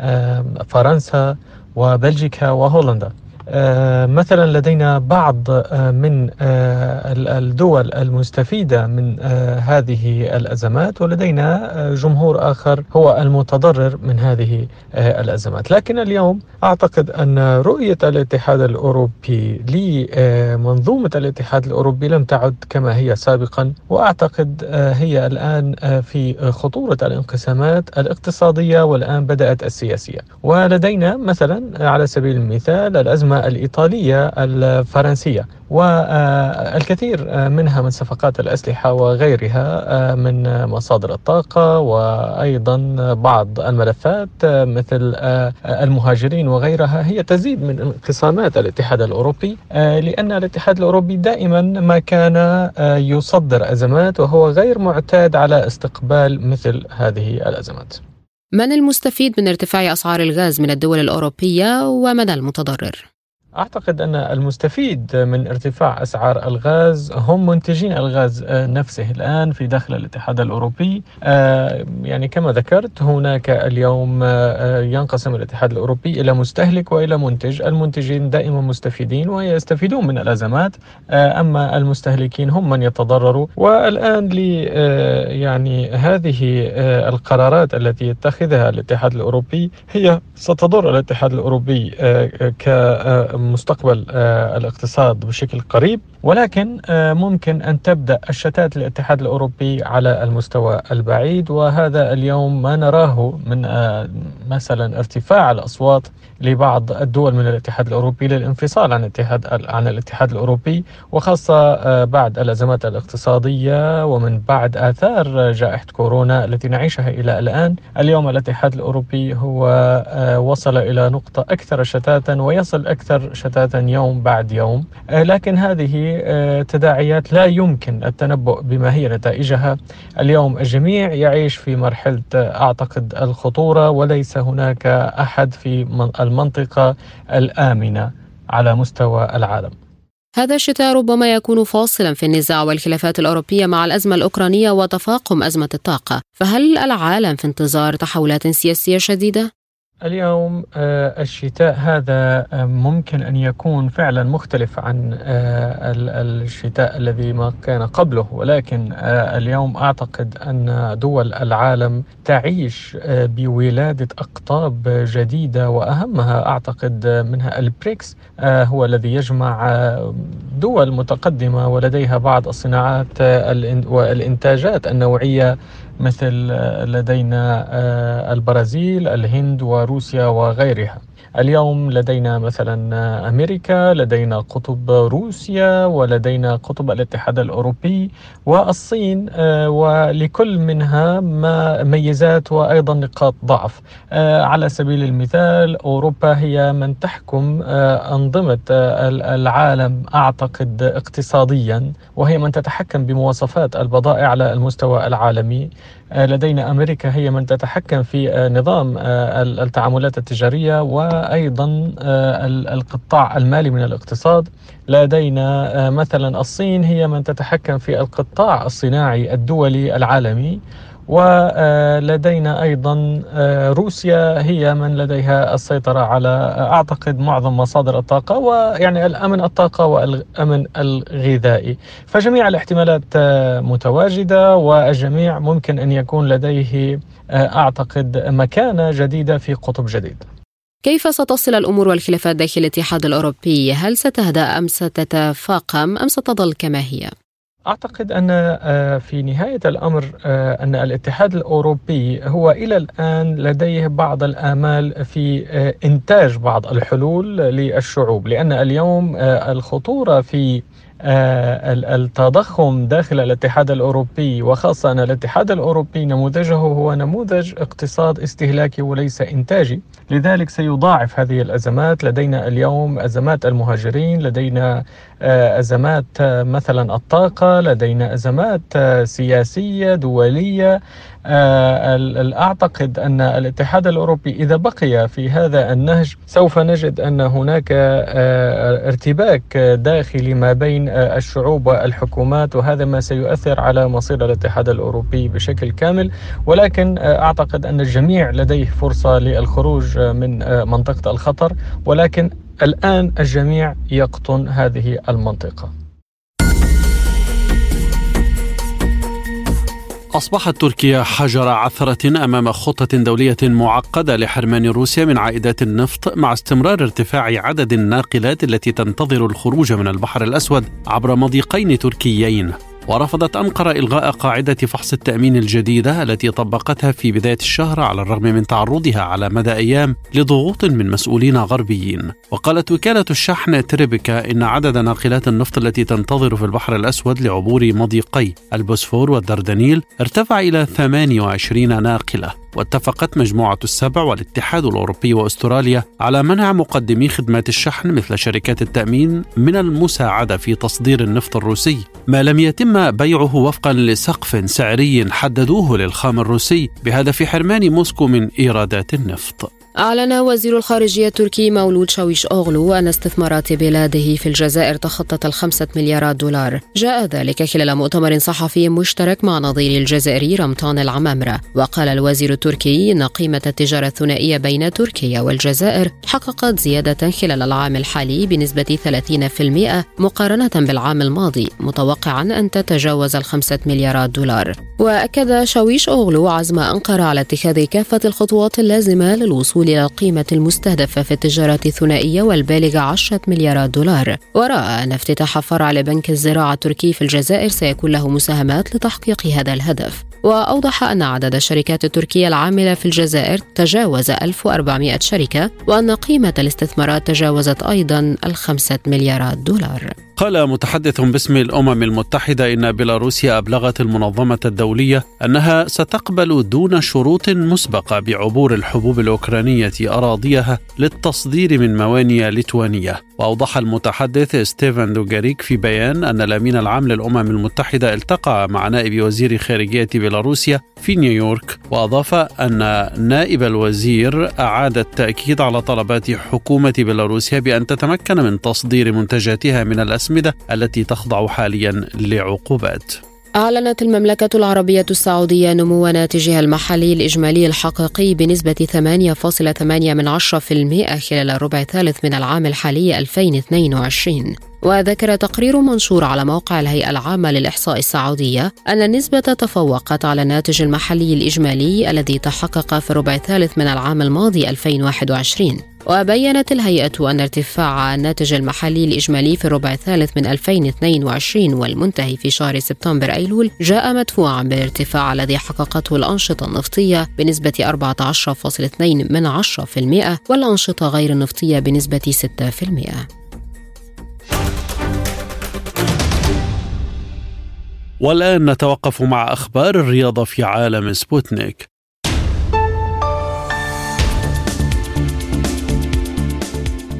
وفرنسا وبلجيكا وهولندا. آه، مثلا لدينا بعض آه، من آه، الدول المستفيدة من هذه الأزمات ولدينا جمهور آخر هو المتضرر من هذه الأزمات، لكن اليوم أعتقد أن رؤية الاتحاد الأوروبي لمنظومه الاتحاد الأوروبي لم تعد كما هي سابقا، وأعتقد هي الآن في خطورة الانقسامات الاقتصادية والآن بدأت السياسية، ولدينا مثلا على سبيل المثال الأزمة الإيطالية الفرنسية والكثير منها من صفقات الأسلحة وغيرها من مصادر الطاقة وأيضا بعض الملفات مثل المهاجرين وغيرها هي تزيد من انقسامات الاتحاد الأوروبي لأن الاتحاد الأوروبي دائما ما كان يصدر أزمات وهو غير معتاد على استقبال مثل هذه الأزمات من المستفيد من ارتفاع أسعار الغاز من الدول الأوروبية ومن المتضرر؟ أعتقد أن المستفيد من ارتفاع أسعار الغاز هم منتجين الغاز آه، نفسه الآن في داخل الاتحاد الأوروبي. آه، يعني كما ذكرت هناك اليوم آه، ينقسم الاتحاد الأوروبي إلى مستهلك وإلى منتج. المنتجين دائما مستفيدين ويستفيدون من الأزمات أما المستهلكين هم من يتضرروا والآن لي يعني هذه القرارات التي يتخذها الاتحاد الأوروبي هي ستضر الاتحاد الأوروبي ك مستقبل آه، الاقتصاد بشكل قريب. ولكن آه، ممكن أن تبدأ الشتات الاتحاد الأوروبي على المستوى البعيد وهذا اليوم ما نراه من آه، مثلا ارتفاع الأصوات لبعض الدول من الاتحاد الأوروبي للانفصال عن الاتحاد عن الاتحاد الأوروبي وخاصة بعد الأزمات الاقتصادية ومن بعد آثار جائحة كورونا التي نعيشها إلى الآن. اليوم الاتحاد الأوروبي هو وصل إلى نقطة أكثر شتاتا ويصل أكثر شتاتا يوم بعد يوم. آه، لكن هذه تداعيات لا يمكن التنبؤ بما هي نتائجها. اليوم الجميع يعيش في مرحلة أعتقد الخطورة وليس هناك أحد في المنطقة الآمنة على مستوى العالم. هذا الشتاء ربما يكون فاصلا في النزاع والخلافات الأوروبية مع الأزمة الأوكرانية وتفاقم أزمة الطاقة. فهل العالم في انتظار تحولات سياسية شديدة؟ اليوم آه، الشتاء هذا آه، ممكن أن يكون فعلا مختلف عن آه، الشتاء الذي ما كان قبله. ولكن اليوم أعتقد أن دول العالم تعيش بولادة أقطاب جديدة. وأهمها أعتقد منها البريكس هو الذي يجمع دول متقدمة ولديها بعض الصناعات والإنتاجات النوعية مثل لدينا آه، البرازيل الهند وروسيا وغيرها. اليوم لدينا مثلا أمريكا لدينا قطب روسيا ولدينا قطب الاتحاد الأوروبي والصين آه، ولكل منها ما ميزات وأيضا نقاط ضعف. آه، على سبيل المثال أوروبا هي من تحكم أنظمة العالم أعتقد اقتصاديا وهي من تتحكم بمواصفات البضائع على المستوى العالمي. آه، لدينا أمريكا هي من تتحكم في آه، نظام آه، التعاملات التجارية وأيضا القطاع المالي من الاقتصاد. لدينا مثلا الصين هي من تتحكم في القطاع الصناعي الدولي العالمي. ولدينا أيضا آه، روسيا هي من لديها السيطرة على آه، أعتقد معظم مصادر الطاقة ويعني الأمن الطاقة والأمن الغذائي فجميع الاحتمالات آه، متواجدة والجميع ممكن أن يكون لديه أعتقد مكانة جديدة في قطب جديد كيف ستصل الأمور والخلافات داخل الاتحاد الأوروبي؟ هل ستهدأ أم ستتفاقم أم ستظل كما هي؟ أعتقد أن آه، في نهاية الأمر آه، أن الاتحاد الأوروبي هو إلى الآن لديه بعض الآمال في آه، إنتاج بعض الحلول للشعوب لأن اليوم الخطورة في التضخم داخل الاتحاد الأوروبي وخاصة أن الاتحاد الأوروبي نموذجه هو نموذج اقتصاد استهلاكي وليس إنتاجي. لذلك سيضاعف هذه الأزمات. لدينا اليوم أزمات المهاجرين لدينا أزمات مثلا الطاقة لدينا أزمات سياسية دولية. أعتقد أن الاتحاد الأوروبي إذا بقي في هذا النهج سوف نجد أن هناك ارتباك داخلي ما بين الشعوب والحكومات وهذا ما سيؤثر على مصير الاتحاد الأوروبي بشكل كامل. ولكن أعتقد أن الجميع لديه فرصة للخروج من منطقة الخطر. ولكن الآن الجميع يقطن هذه المنطقة. أصبحت تركيا حجر عثرة أمام خطة دولية معقدة لحرمان روسيا من عائدات النفط مع استمرار ارتفاع عدد الناقلات التي تنتظر الخروج من البحر الأسود عبر مضيقين تركيين. ورفضت أنقرة إلغاء قاعدة فحص التأمين الجديدة التي طبقتها في بداية الشهر على الرغم من تعرضها على مدى أيام لضغوط من مسؤولين غربيين. وقالت وكالة الشحن تريبكا إن عدد ناقلات النفط التي تنتظر في البحر الأسود لعبور مضيقي البوسفور والدردنيل ارتفع إلى 28 ناقلة. واتفقت مجموعة السبع والاتحاد الأوروبي وأستراليا على منع مقدمي خدمات الشحن مثل شركات التأمين من المساعدة في تصدير النفط الروسي. ما لم يتم بيعه وفقا لسقف سعري حددوه للخام الروسي بهدف حرمان موسكو من إيرادات النفط. أعلن وزير الخارجية التركي مولود شاويش أوغلو أن استثمارات بلاده في الجزائر تخطت الخمسة مليارات دولار. جاء ذلك خلال مؤتمر صحفي مشترك مع نظير الجزائري رمضان العمامرة. وقال الوزير التركي إن قيمة التجارة الثنائية بين تركيا والجزائر حققت زيادة خلال العام الحالي بنسبة 30% مقارنة بالعام الماضي متوقعا أن تتجاوز الخمسة مليارات دولار. وأكد شاويش أوغلو عزم أنقرة على اتخاذ كافة الخطوات اللازمة للوصول الوصول إلى القيمة المستهدفة في التجارة الثنائية والبالغة 10 مليارات دولار. ورأى أن افتتاح فرع لبنك الزراعة التركي في الجزائر سيكون له مساهمات لتحقيق هذا الهدف. وأوضح أن عدد الشركات التركية العاملة في الجزائر تجاوز 1400 شركة وأن قيمة الاستثمارات تجاوزت أيضا الخمسة مليارات دولار. قال متحدث باسم الأمم المتحدة إن بيلاروسيا أبلغت المنظمة الدولية أنها ستقبل دون شروط مسبقة بعبور الحبوب الأوكرانية أراضيها للتصدير من موانئ ليتوانيا وأوضح المتحدث ستيفن دوغاريك في بيان أن الأمين العام للأمم المتحدة التقى مع نائب وزير خارجية بيلاروسيا في نيويورك وأضاف أن نائب الوزير أعاد التأكيد على طلبات حكومة بيلاروسيا بأن تتمكن من تصدير منتجاتها من الأسمدة التي تخضع حاليا لعقوبات. أعلنت المملكة العربية السعودية نمو ناتجها المحلي الإجمالي الحقيقي بنسبة 8.8% خلال الربع الثالث من العام الحالي 2022 وذكر تقرير منشور على موقع الهيئة العامة للإحصاء السعودية أن النسبة تفوقت على الناتج المحلي الإجمالي الذي تحقق في الربع الثالث من العام الماضي 2021 وبينت الهيئة أن ارتفاع الناتج المحلي الإجمالي في الربع الثالث من 2022 والمنتهي في شهر سبتمبر أيلول جاء مدفوعا بالارتفاع الذي حققته الأنشطة النفطية بنسبة 14.2 من 10% والأنشطة غير النفطية بنسبة 6%. والآن نتوقف مع أخبار الرياضة في عالم سبوتنيك.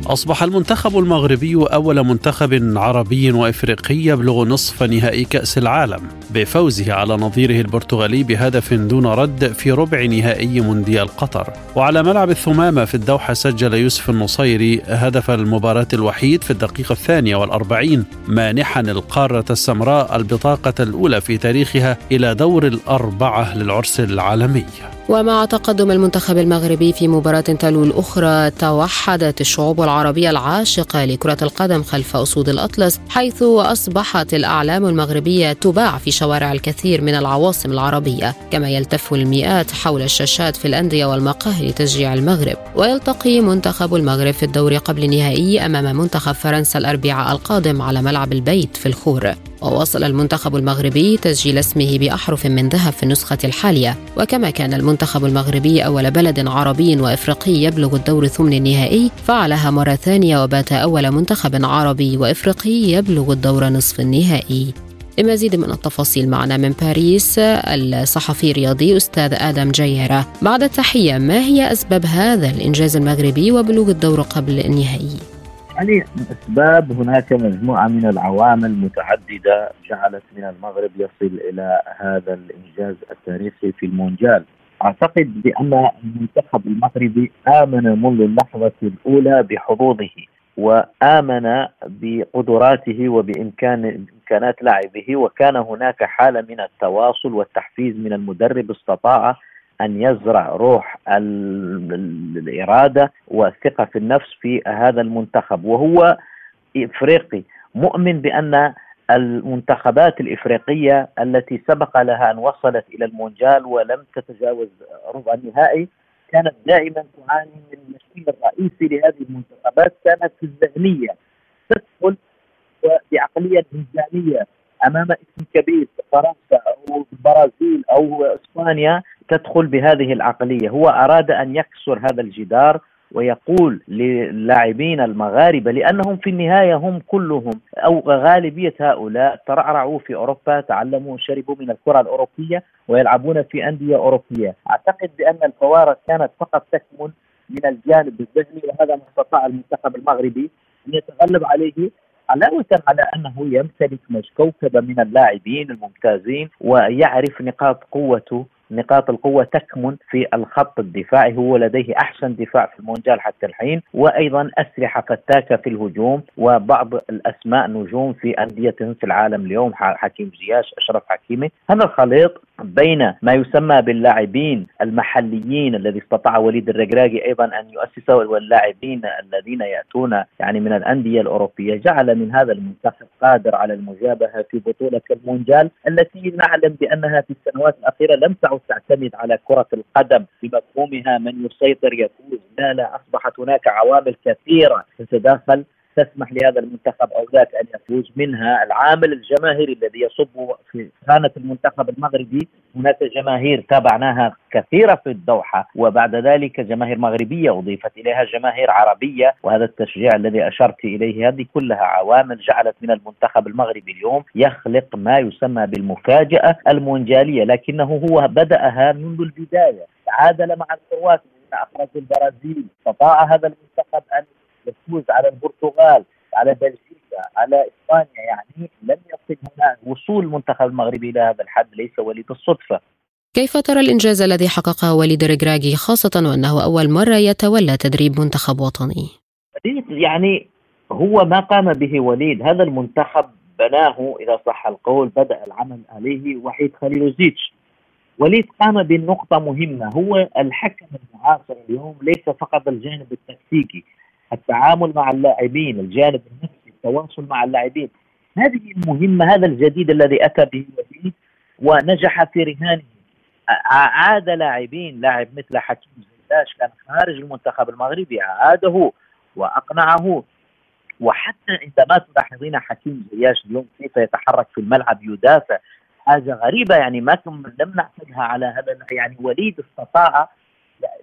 أصبح المنتخب المغربي أول منتخب عربي وإفريقي يبلغ نصف نهائي كأس العالم. بفوزه على نظيره البرتغالي بهدف دون رد في ربع نهائي مونديال قطر. وعلى ملعب الثمامة في الدوحة سجل يوسف النصيري هدف المباراة الوحيد في الدقيقة الثانية والأربعين مانحا القارة السمراء البطاقة الأولى في تاريخها إلى دور الأربعة للعرس العالمي. ومع تقدم المنتخب المغربي في مباراة تلو الأخرى توحدت الشعوب العربية العاشقة لكرة القدم خلف أسود الأطلس حيث أصبحت الأعلام المغربية تباع في شوارع الكثير من العواصم العربية كما يلتف المئات حول الشاشات في الأندية والمقاهي لتشجيع المغرب. ويلتقي منتخب المغرب في الدور قبل النهائي أمام منتخب فرنسا الأربعاء القادم على ملعب البيت في الخور. وواصل المنتخب المغربي تسجيل اسمه بأحرف من ذهب في النسخة الحالية. وكما كان المنتخب المغربي أول بلد عربي وإفريقي يبلغ الدور الثمن النهائي فعلها مرة ثانية وبات أول منتخب عربي وإفريقي يبلغ الدور نصف النهائي. لمزيد من التفاصيل معنا من باريس الصحفي الرياضي أستاذ آدم جيرة بعد التحية ما هي أسباب هذا الإنجاز المغربي وبلوغ الدور قبل النهائي؟ يعني أسباب هناك مجموعة من العوامل متعددة جعلت من المغرب يصل إلى هذا الإنجاز التاريخي في المونديال أعتقد بأن المنتخب المغربي آمن منذ اللحظة الأولى بحظوظه. وآمن بقدراته وبإمكان إمكانات لاعبه وكان هناك حالة من التواصل والتحفيز من المدرب استطاع أن يزرع روح الإرادة والثقة في النفس في هذا المنتخب. وهو إفريقي مؤمن بأن المنتخبات الإفريقية التي سبق لها أن وصلت إلى المونديال ولم تتجاوز ربع النهائي كانت دائما تعاني من المشكل الرئيسي لهذه المنتخبات كانت الذهنية. تدخل بعقلية هجانية أمام اسم كبير فرنسا أو البرازيل أو إسبانيا تدخل بهذه العقلية، هو أراد أن يكسر هذا الجدار ويقول للاعبين المغاربة لأنهم في النهاية هم كلهم أو غالبية هؤلاء ترعرعوا في أوروبا تعلموا شربوا من الكرة الأوروبية ويلعبون في أندية أوروبية، أعتقد بأن الفوارق كانت فقط تكمن من الجانب الذهني وهذا ما استطاع المنتخب المغربي أن يتغلب عليه. علاوة على أنه يمتلك كوكبة من اللاعبين الممتازين ويعرف نقاط قوته نقاط القوة تكمن في الخط الدفاعي هو لديه أحسن دفاع في المونديال حتى الحين وأيضا أسلحة فتاكة في الهجوم وبعض الأسماء نجوم في أنديتهم في العالم اليوم حكيم زياش أشرف حكيمي. هذا الخليط بين ما يسمى باللاعبين المحليين الذي استطاع وليد الرقراقي أيضا أن يؤسسه واللاعبين الذين يأتون يعني من الأندية الأوروبية جعل من هذا المنتخب قادر على المجابهة في بطولة المونديال التي نعلم بأنها في السنوات الأخيرة لم تعد تعتمد على كرة القدم. بمفهومها من يسيطر يفوز لا لا أصبحت هناك عوامل كثيرة تتداخل تسمح لهذا المنتخب أو ذاك أن يفوز منها العامل الجماهيري الذي يصب في خانة المنتخب المغربي. هناك جماهير تابعناها كثيرة في الدوحة وبعد ذلك جماهير مغربية أضيفت إليها جماهير عربية وهذا التشجيع الذي أشرت إليه هذه كلها عوامل جعلت من المنتخب المغربي اليوم يخلق ما يسمى بالمفاجأة الموندياليه لكنه هو بدأها منذ البداية. تعادل مع الكروات اخرج البرازيل. استطاع هذا المنتخب أن يفوز على البرتغال على بلجيكا على إسبانيا يعني لم يصل هنا وصول المنتخب المغربي إلى هذا الحد ليس وليد الصدفة. كيف ترى الإنجاز الذي حققه وليد رجراجي خاصة وأنه أول مرة يتولى تدريب منتخب وطني؟ يعني هو ما قام به وليد. هذا المنتخب بناه إذا صح القول بدأ العمل عليه وحيد خليلوزيتش. وليد قام بنقطة مهمة. هو الحكم المعاصر اليوم ليس فقط الجانب التكتيكي. التعامل مع اللاعبين الجانب النفسي التواصل مع اللاعبين. هذه المهمة هذا الجديد الذي أتى به وليد ونجح في رهانه. عاد لاعبين لاعب مثل حكيم زيداش كان خارج المنتخب المغربي عاده وأقنعه. وحتى عندما تلاحظين حكيم زياش اليوم كيف يتحرك في الملعب يدافع حاجة غريبة يعني ما لم نعتدها على هذا يعني وليد استطاع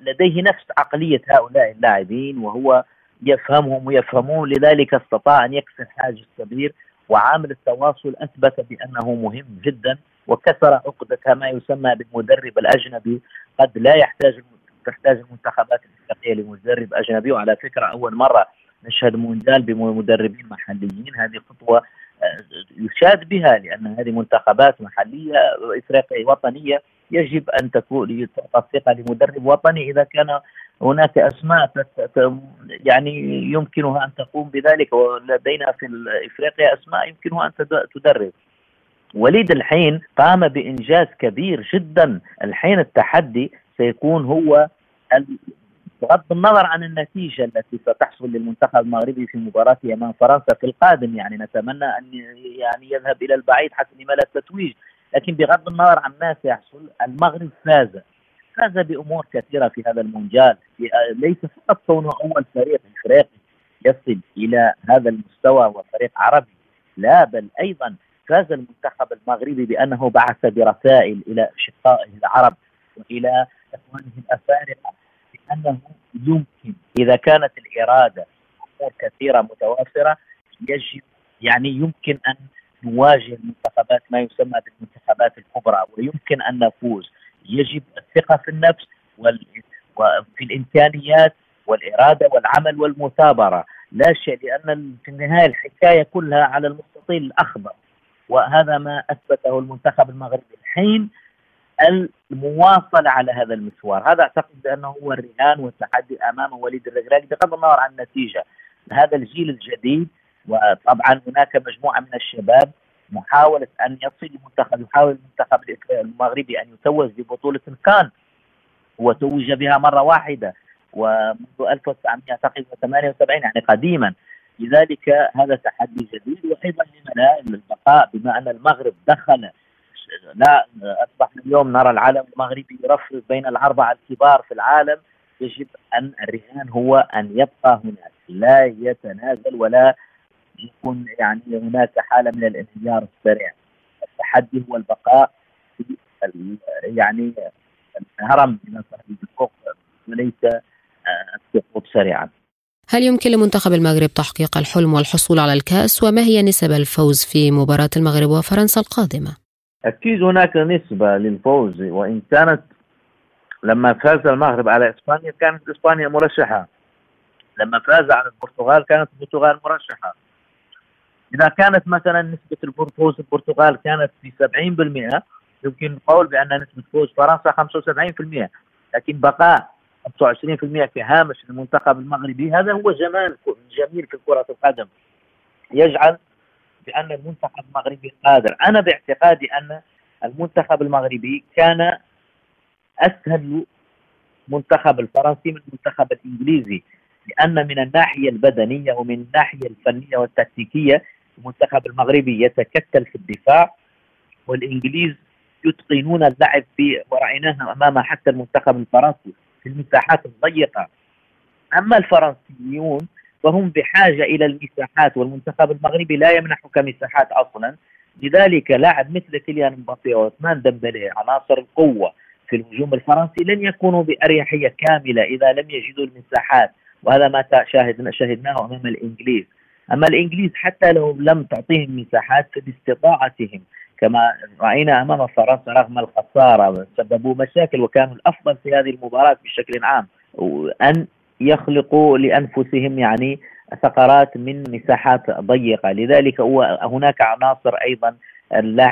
لديه نفس عقلية هؤلاء اللاعبين وهو يفهمهم ويفهمون لذلك استطاع أن يكسر حاجز كبير وعامل التواصل أثبت بأنه مهم جدا وكسر عقدة ما يسمى بالمدرب الأجنبي. قد لا يحتاج تحتاج المنتخبات الإفريقية لمدرب أجنبي وعلى فكرة أول مرة نشهد مونديال بمدربين محليين. هذه خطوة آه، يشاد بها لأن هذه منتخبات محلية إفريقية وطنية يجب أن تكون تعطى الثقه لمدرب وطني. إذا كان هناك أسماء يعني يمكنها أن تقوم بذلك ولدينا في إفريقيا أسماء يمكنها أن تدرب. وليد الحين قام بإنجاز كبير جدا. الحين التحدي سيكون هو بغض النظر عن النتيجة التي ستحصل للمنتخب المغربي في مباراته أمام فرنسا في القادم يعني نتمنى أن يعني يذهب إلى البعيد حتى لما لا التتويج لكن بغض النظر عن ما سيحصل المغرب فاز. فاز بأمور كثيرة في هذا المونديال. ليس فقط كونه أول فريق إفريقي يصل إلى هذا المستوى وفريق عربي لا بل أيضا فاز المنتخب المغربي بأنه بعث برسائل إلى أشقائه العرب وإلى إخوانه الأفارقة بأنه يمكن. إذا كانت الإرادة أمور كثيرة متوافرة يجب يعني يمكن أن نواجه المنتخبات ما يسمى بالمنتخبات الكبرى ويمكن أن نفوز. يجب الثقة في النفس وفي الإمكانيات والإرادة والعمل والمثابرة. لا شيء لأن في النهاية الحكاية كلها على المستطيل الأخضر. وهذا ما أثبته المنتخب المغربي الحين المواصله على هذا المشوار، هذا أعتقد بأنه هو الرهان والتحدي أمام وليد الركراكي بغض النظر عن النتيجة. هذا الجيل الجديد وطبعا هناك مجموعة من الشباب محاولة أن يصل المنتخب يحاول المنتخب المغربي أن يتوج ببطولة كان وتوج بها مرة واحدة. ومنذ 1978 يعني قديما. لذلك هذا تحدي جديد وأيضا لا البقاء بما أن المغرب دخل لا أصبح اليوم نرى العالم المغربي يرفرف بين الأربعة الكبار في العالم. يجب أن الرهان هو أن يبقى هناك. لا يتنازل ولا يكون يعني هناك حالة من الانهيار السريع. التحدي هو البقاء في يعني الهرم صاحب الحقوق وليس السقوط سريعا. هل يمكن لمنتخب المغرب تحقيق الحلم والحصول على الكأس؟ وما هي نسب الفوز في مباراة المغرب وفرنسا القادمة؟ أكيد هناك نسبة للفوز وإن كانت لما فاز المغرب على إسبانيا كانت إسبانيا مرشحة. لما فاز على البرتغال كانت البرتغال مرشحة. إذا كانت مثلا نسبة الفوز البرتغال كانت في 70% يمكن القول بأن نسبة فوز فرنسا 75% لكن بقاء 25% في هامش المنتخب المغربي هذا هو جمال جميل في كرة القدم. يجعل بأن المنتخب المغربي قادر. أنا باعتقادي أن المنتخب المغربي كان أسهل منتخب الفرنسي من المنتخب الإنجليزي لأن من الناحية البدنية ومن الناحية الفنية والتكتيكية المنتخب المغربي يتكتل في الدفاع والإنجليز يتقنون اللعب في ورأيناها أمام حتى المنتخب الفرنسي في المساحات الضيقة. أما الفرنسيون فهم بحاجة إلى المساحات والمنتخب المغربي لا يمنحك مساحات أصلا. لذلك لاعب مثل كيليان مبابي وعثمان ديمبلي عناصر القوة في الهجوم الفرنسي لن يكونوا بأريحية كاملة إذا لم يجدوا المساحات. وهذا ما شاهدنا شاهدناه أمام الإنجليز. أما الإنجليز حتى لو لم تعطيهم مساحات فباستطاعتهم كما رأينا أمام فرنسا رغم الخسارة سببوا مشاكل وكانوا الأفضل في هذه المباراة بشكل عام ان يخلقوا لأنفسهم يعني ثغرات من مساحات ضيقة. لذلك هناك عناصر أيضا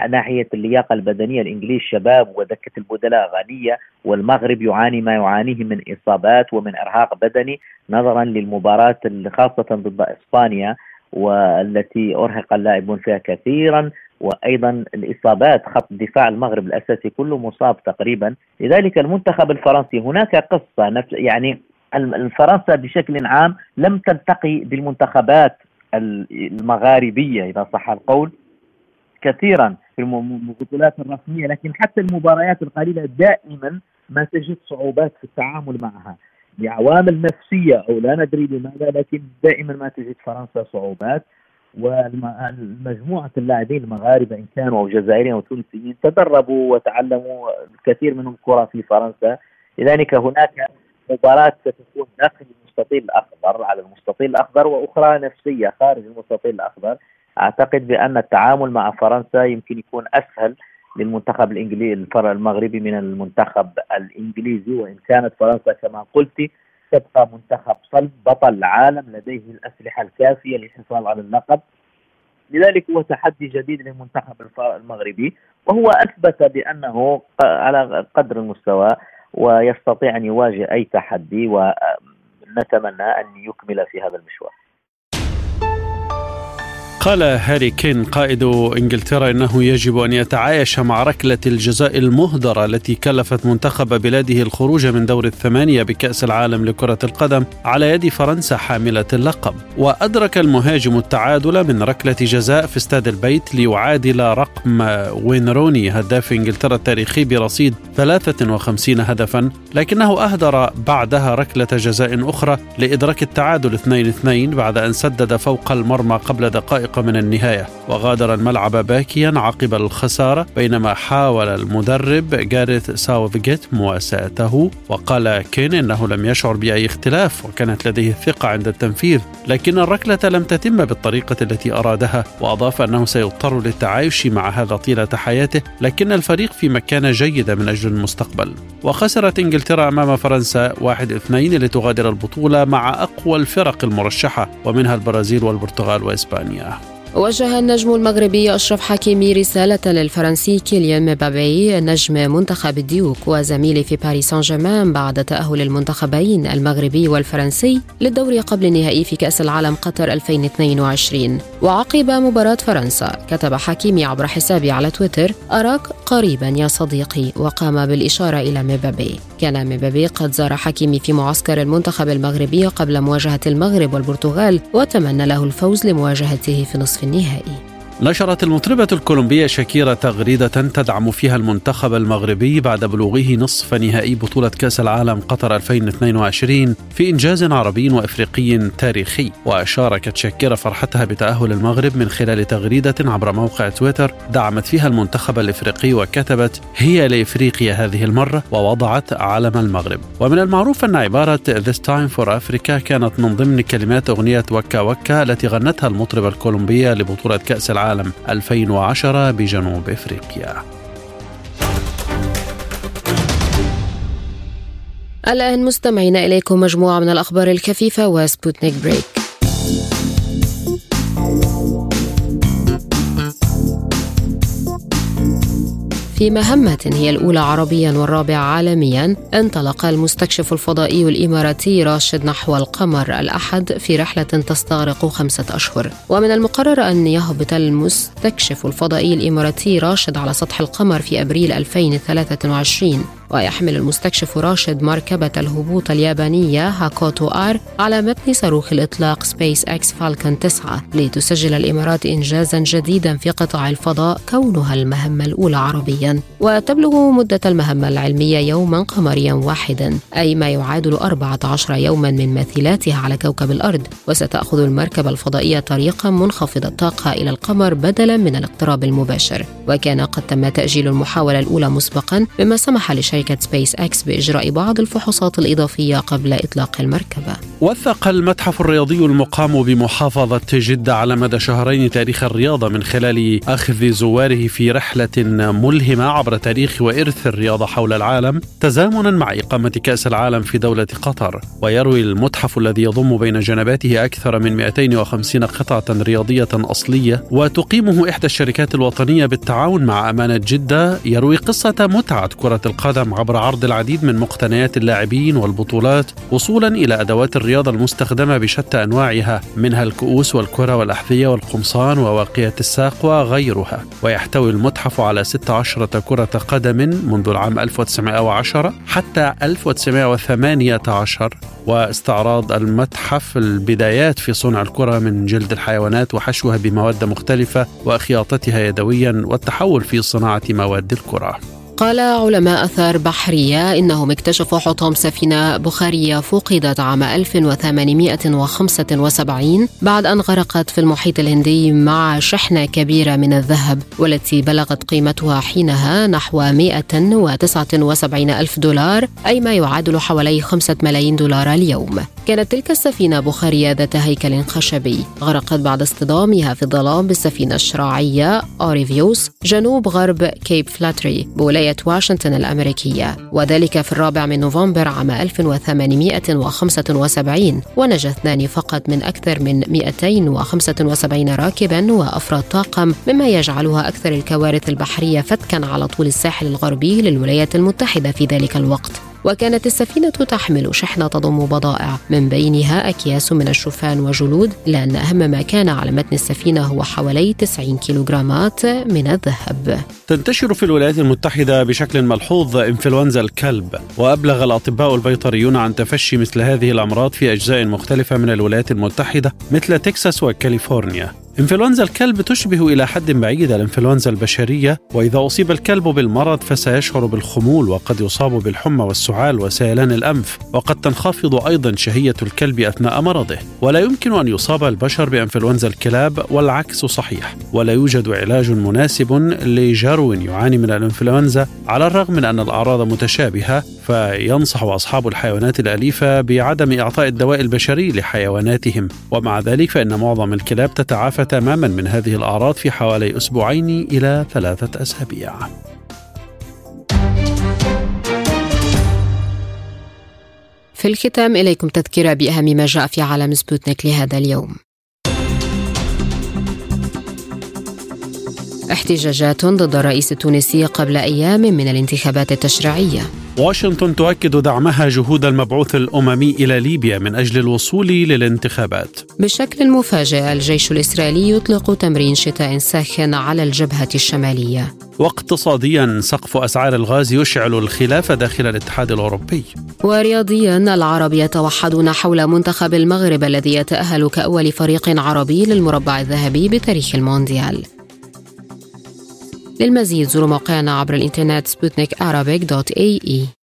ناحية اللياقة البدنية الإنجليز شباب ودكة البدلاء غنية والمغرب يعاني ما يعانيه من إصابات ومن إرهاق بدني نظرا للمباراة خاصة ضد إسبانيا والتي أرهق اللاعبون فيها كثيرا وأيضا الإصابات خط دفاع المغرب الأساسي كله مصاب تقريبا. لذلك المنتخب الفرنسي هناك قصة نفس يعني فرنسا بشكل عام لم تلتقي بالمنتخبات المغاربية إذا صح القول. كثيرا في البطولات الرسمية لكن حتى المباريات القليلة دائما ما تجد صعوبات في التعامل معها. لعوامل نفسيه أو لا ندري لماذا لكن دائما ما تجد فرنسا صعوبات. ومجموعة اللاعبين المغاربة إن كانوا أو جزائريين أو تونسيين تدربوا وتعلموا الكثير منهم الكرة في فرنسا. لذلك هناك مباراة ستكون داخل المستطيل الأخضر على المستطيل الأخضر وأخرى نفسية خارج المستطيل الأخضر. أعتقد بأن التعامل مع فرنسا يمكن يكون أسهل للمنتخب الإنجليزي المغربي من المنتخب الإنجليزي. وإن كانت فرنسا كما قلت تبقى منتخب صلب بطل العالم لديه الأسلحة الكافية للحفاظ على اللقب. لذلك هو تحدي جديد للمنتخب المغربي وهو أثبت بأنه على قدر المستوى ويستطيع أن يواجه أي تحدي ونتمنى أن يكمل في هذا المشوار. قال هاري كين قائد إنجلترا إنه يجب أن يتعايش مع ركلة الجزاء المهدرة التي كلفت منتخب بلاده الخروج من دور الثمانية بكأس العالم لكرة القدم على يد فرنسا حاملة اللقب. وأدرك المهاجم التعادل من ركلة جزاء في استاد البيت ليعادل رقم وين روني هداف إنجلترا التاريخي برصيد 53 هدفا لكنه أهدر بعدها ركلة جزاء أخرى لإدراك التعادل 2-2 بعد أن سدد فوق المرمى قبل دقائق من النهاية. وغادر الملعب باكيا عقب الخسارة بينما حاول المدرب جاريث ساوثجيت مواساته وقال كين إنه لم يشعر بأي اختلاف وكانت لديه الثقة عند التنفيذ لكن الركلة لم تتم بالطريقة التي أرادها وأضاف أنه سيضطر للتعايش مع هذا طيلة حياته لكن الفريق في مكانة جيدة من أجل المستقبل. وخسرت إنجلترا أمام فرنسا 1-2 لتغادر البطولة مع أقوى الفرق المرشحة ومنها البرازيل والبرتغال وإسبانيا. وجه النجم المغربي أشرف حكيمي رسالة للفرنسي كيليان مبابي نجم منتخب الديوك وزميله في باريس سان جيرمان بعد تأهل المنتخبين المغربي والفرنسي للدور قبل النهائي في كأس العالم قطر 2022 وعقب مباراة فرنسا كتب حكيمي عبر حسابه على تويتر أراك قريبا يا صديقي وقام بالإشارة إلى مبابي. كان مبابي قد زار حكيمي في معسكر المنتخب المغربي قبل مواجهة المغرب والبرتغال وتمنى له الفوز لمواجهته في نصف النهائي. نشرت المطربة الكولومبية شاكيرا تغريدة تدعم فيها المنتخب المغربي بعد بلوغه نصف نهائي بطولة كأس العالم قطر 2022 في إنجاز عربي وإفريقي تاريخي. وشاركت شاكيرا فرحتها بتأهل المغرب من خلال تغريدة عبر موقع تويتر دعمت فيها المنتخب الإفريقي وكتبت هي لإفريقيا هذه المرة ووضعت علم المغرب ومن المعروف أن عبارة This Time for Africa كانت من ضمن كلمات أغنية وكا وكا التي غنتها المطربة الكولومبية لبطولة كأس العالم العالم 2010 بجنوب إفريقيا. الآن مستمعين إليكم مجموعة من الأخبار الخفيفة وسبوتنيك بريك. في مهمة هي الأولى عربيا والرابع عالميا انطلق المستكشف الفضائي الإماراتي راشد نحو القمر الأحد في رحلة تستغرق خمسة أشهر. ومن المقرر أن يهبط المستكشف الفضائي الإماراتي راشد على سطح القمر في أبريل 2023 ويحمل المستكشف راشد مركبة الهبوط اليابانية هاكوتو آر على متن صاروخ الإطلاق سبيس إكس فالكون 9 لتسجل الإمارات إنجازا جديدا في قطاع الفضاء كونها المهمة الأولى عربيا. وتبلغ مدة المهمة العلمية يوما قمريا واحدا أي ما يعادل 14 يوما من مثيلاتها على كوكب الأرض. وستأخذ المركبة الفضائية طريقا منخفض الطاقة إلى القمر بدلا من الاقتراب المباشر. وكان قد تم تأجيل المحاولة الأولى مسبقا مما سمح لشركة شركة سبيس أكس بإجراء بعض الفحوصات الإضافية قبل إطلاق المركبة. وثق المتحف الرياضي المقام بمحافظة جدة على مدى شهرين تاريخ الرياضة من خلال أخذ زواره في رحلة ملهمة عبر تاريخ وإرث الرياضة حول العالم. تزامنا مع إقامة كأس العالم في دولة قطر. ويروي المتحف الذي يضم بين جنباته أكثر من 250 قطعة رياضية أصلية. وتقيمه إحدى الشركات الوطنية بالتعاون مع أمانة جدة. يروي قصة متعة كرة القدم عبر عرض العديد من مقتنيات اللاعبين والبطولات وصولا إلى أدوات الرياضة المستخدمة بشتى أنواعها منها الكؤوس والكرة والأحذية والقمصان وواقية الساق وغيرها. ويحتوي المتحف على 16 كرة قدم منذ العام 1910 حتى 1918 واستعراض المتحف البدايات في صنع الكرة من جلد الحيوانات وحشوها بمواد مختلفة واخياطتها يدويا والتحول في صناعة مواد الكرة. قال علماء أثار بحرية إنهم اكتشفوا حطام سفينة بخارية فقدت عام 1875 بعد أن غرقت في المحيط الهندي مع شحنة كبيرة من الذهب والتي بلغت قيمتها حينها نحو 179 ألف دولار أي ما يعادل حوالي 5 ملايين دولار اليوم. كانت تلك السفينة بخارية ذات هيكل خشبي. غرقت بعد اصطدامها في الظلام بالسفينة الشراعية أورفيوس جنوب غرب كيب فلاتري بولاية ولاية واشنطن الأمريكية وذلك في الرابع من نوفمبر عام 1875 ونجا اثنان فقط من أكثر من 275 راكبا وأفراد طاقم مما يجعلها أكثر الكوارث البحرية فتكا على طول الساحل الغربي للولايات المتحدة في ذلك الوقت. وكانت السفينة تحمل شحنة تضم بضائع. من بينها أكياس من الشوفان وجلود لأن أهم ما كان على متن السفينة هو حوالي 90 كيلوغرامات من الذهب. تنتشر في الولايات المتحدة بشكل ملحوظ إنفلونزا الكلب وأبلغ الأطباء البيطريون عن تفشي مثل هذه الأمراض في أجزاء مختلفة من الولايات المتحدة مثل تكساس وكاليفورنيا. إنفلونزا الكلب تشبه إلى حد بعيد الإنفلونزا البشرية وإذا أصيب الكلب بالمرض فسيشعر بالخمول وقد يصاب بالحمى والسعال. وسيلان الأنف وقد تنخفض أيضا شهية الكلب أثناء مرضه. ولا يمكن أن يصاب البشر بأنفلونزا الكلاب والعكس صحيح. ولا يوجد علاج مناسب لجرو يعاني من الإنفلونزا على الرغم من أن الأعراض متشابهة فينصح أصحاب الحيوانات الأليفة بعدم إعطاء الدواء البشري لحيواناتهم. ومع ذلك فإن معظم الكلاب تتعافى تماما من هذه الأعراض في حوالي أسبوعين إلى ثلاثة أسابيع. في الختام إليكم تذكرة بأهم ما جاء في عالم سبوتنيك لهذا اليوم. احتجاجات ضد الرئيس التونسي قبل أيام من الانتخابات التشريعية واشنطن تؤكد دعمها جهود المبعوث الأممي إلى ليبيا من أجل الوصول للانتخابات. بشكل مفاجئ الجيش الإسرائيلي يطلق تمرين شتاء ساخن على الجبهة الشمالية. واقتصاديا سقف أسعار الغاز يشعل الخلاف داخل الاتحاد الأوروبي. ورياضيا العرب يتوحدون حول منتخب المغرب الذي يتأهل كأول فريق عربي للمربع الذهبي بتاريخ المونديال. للمزيد زوروا موقعنا عبر الإنترنت سبوتنيك dot ae.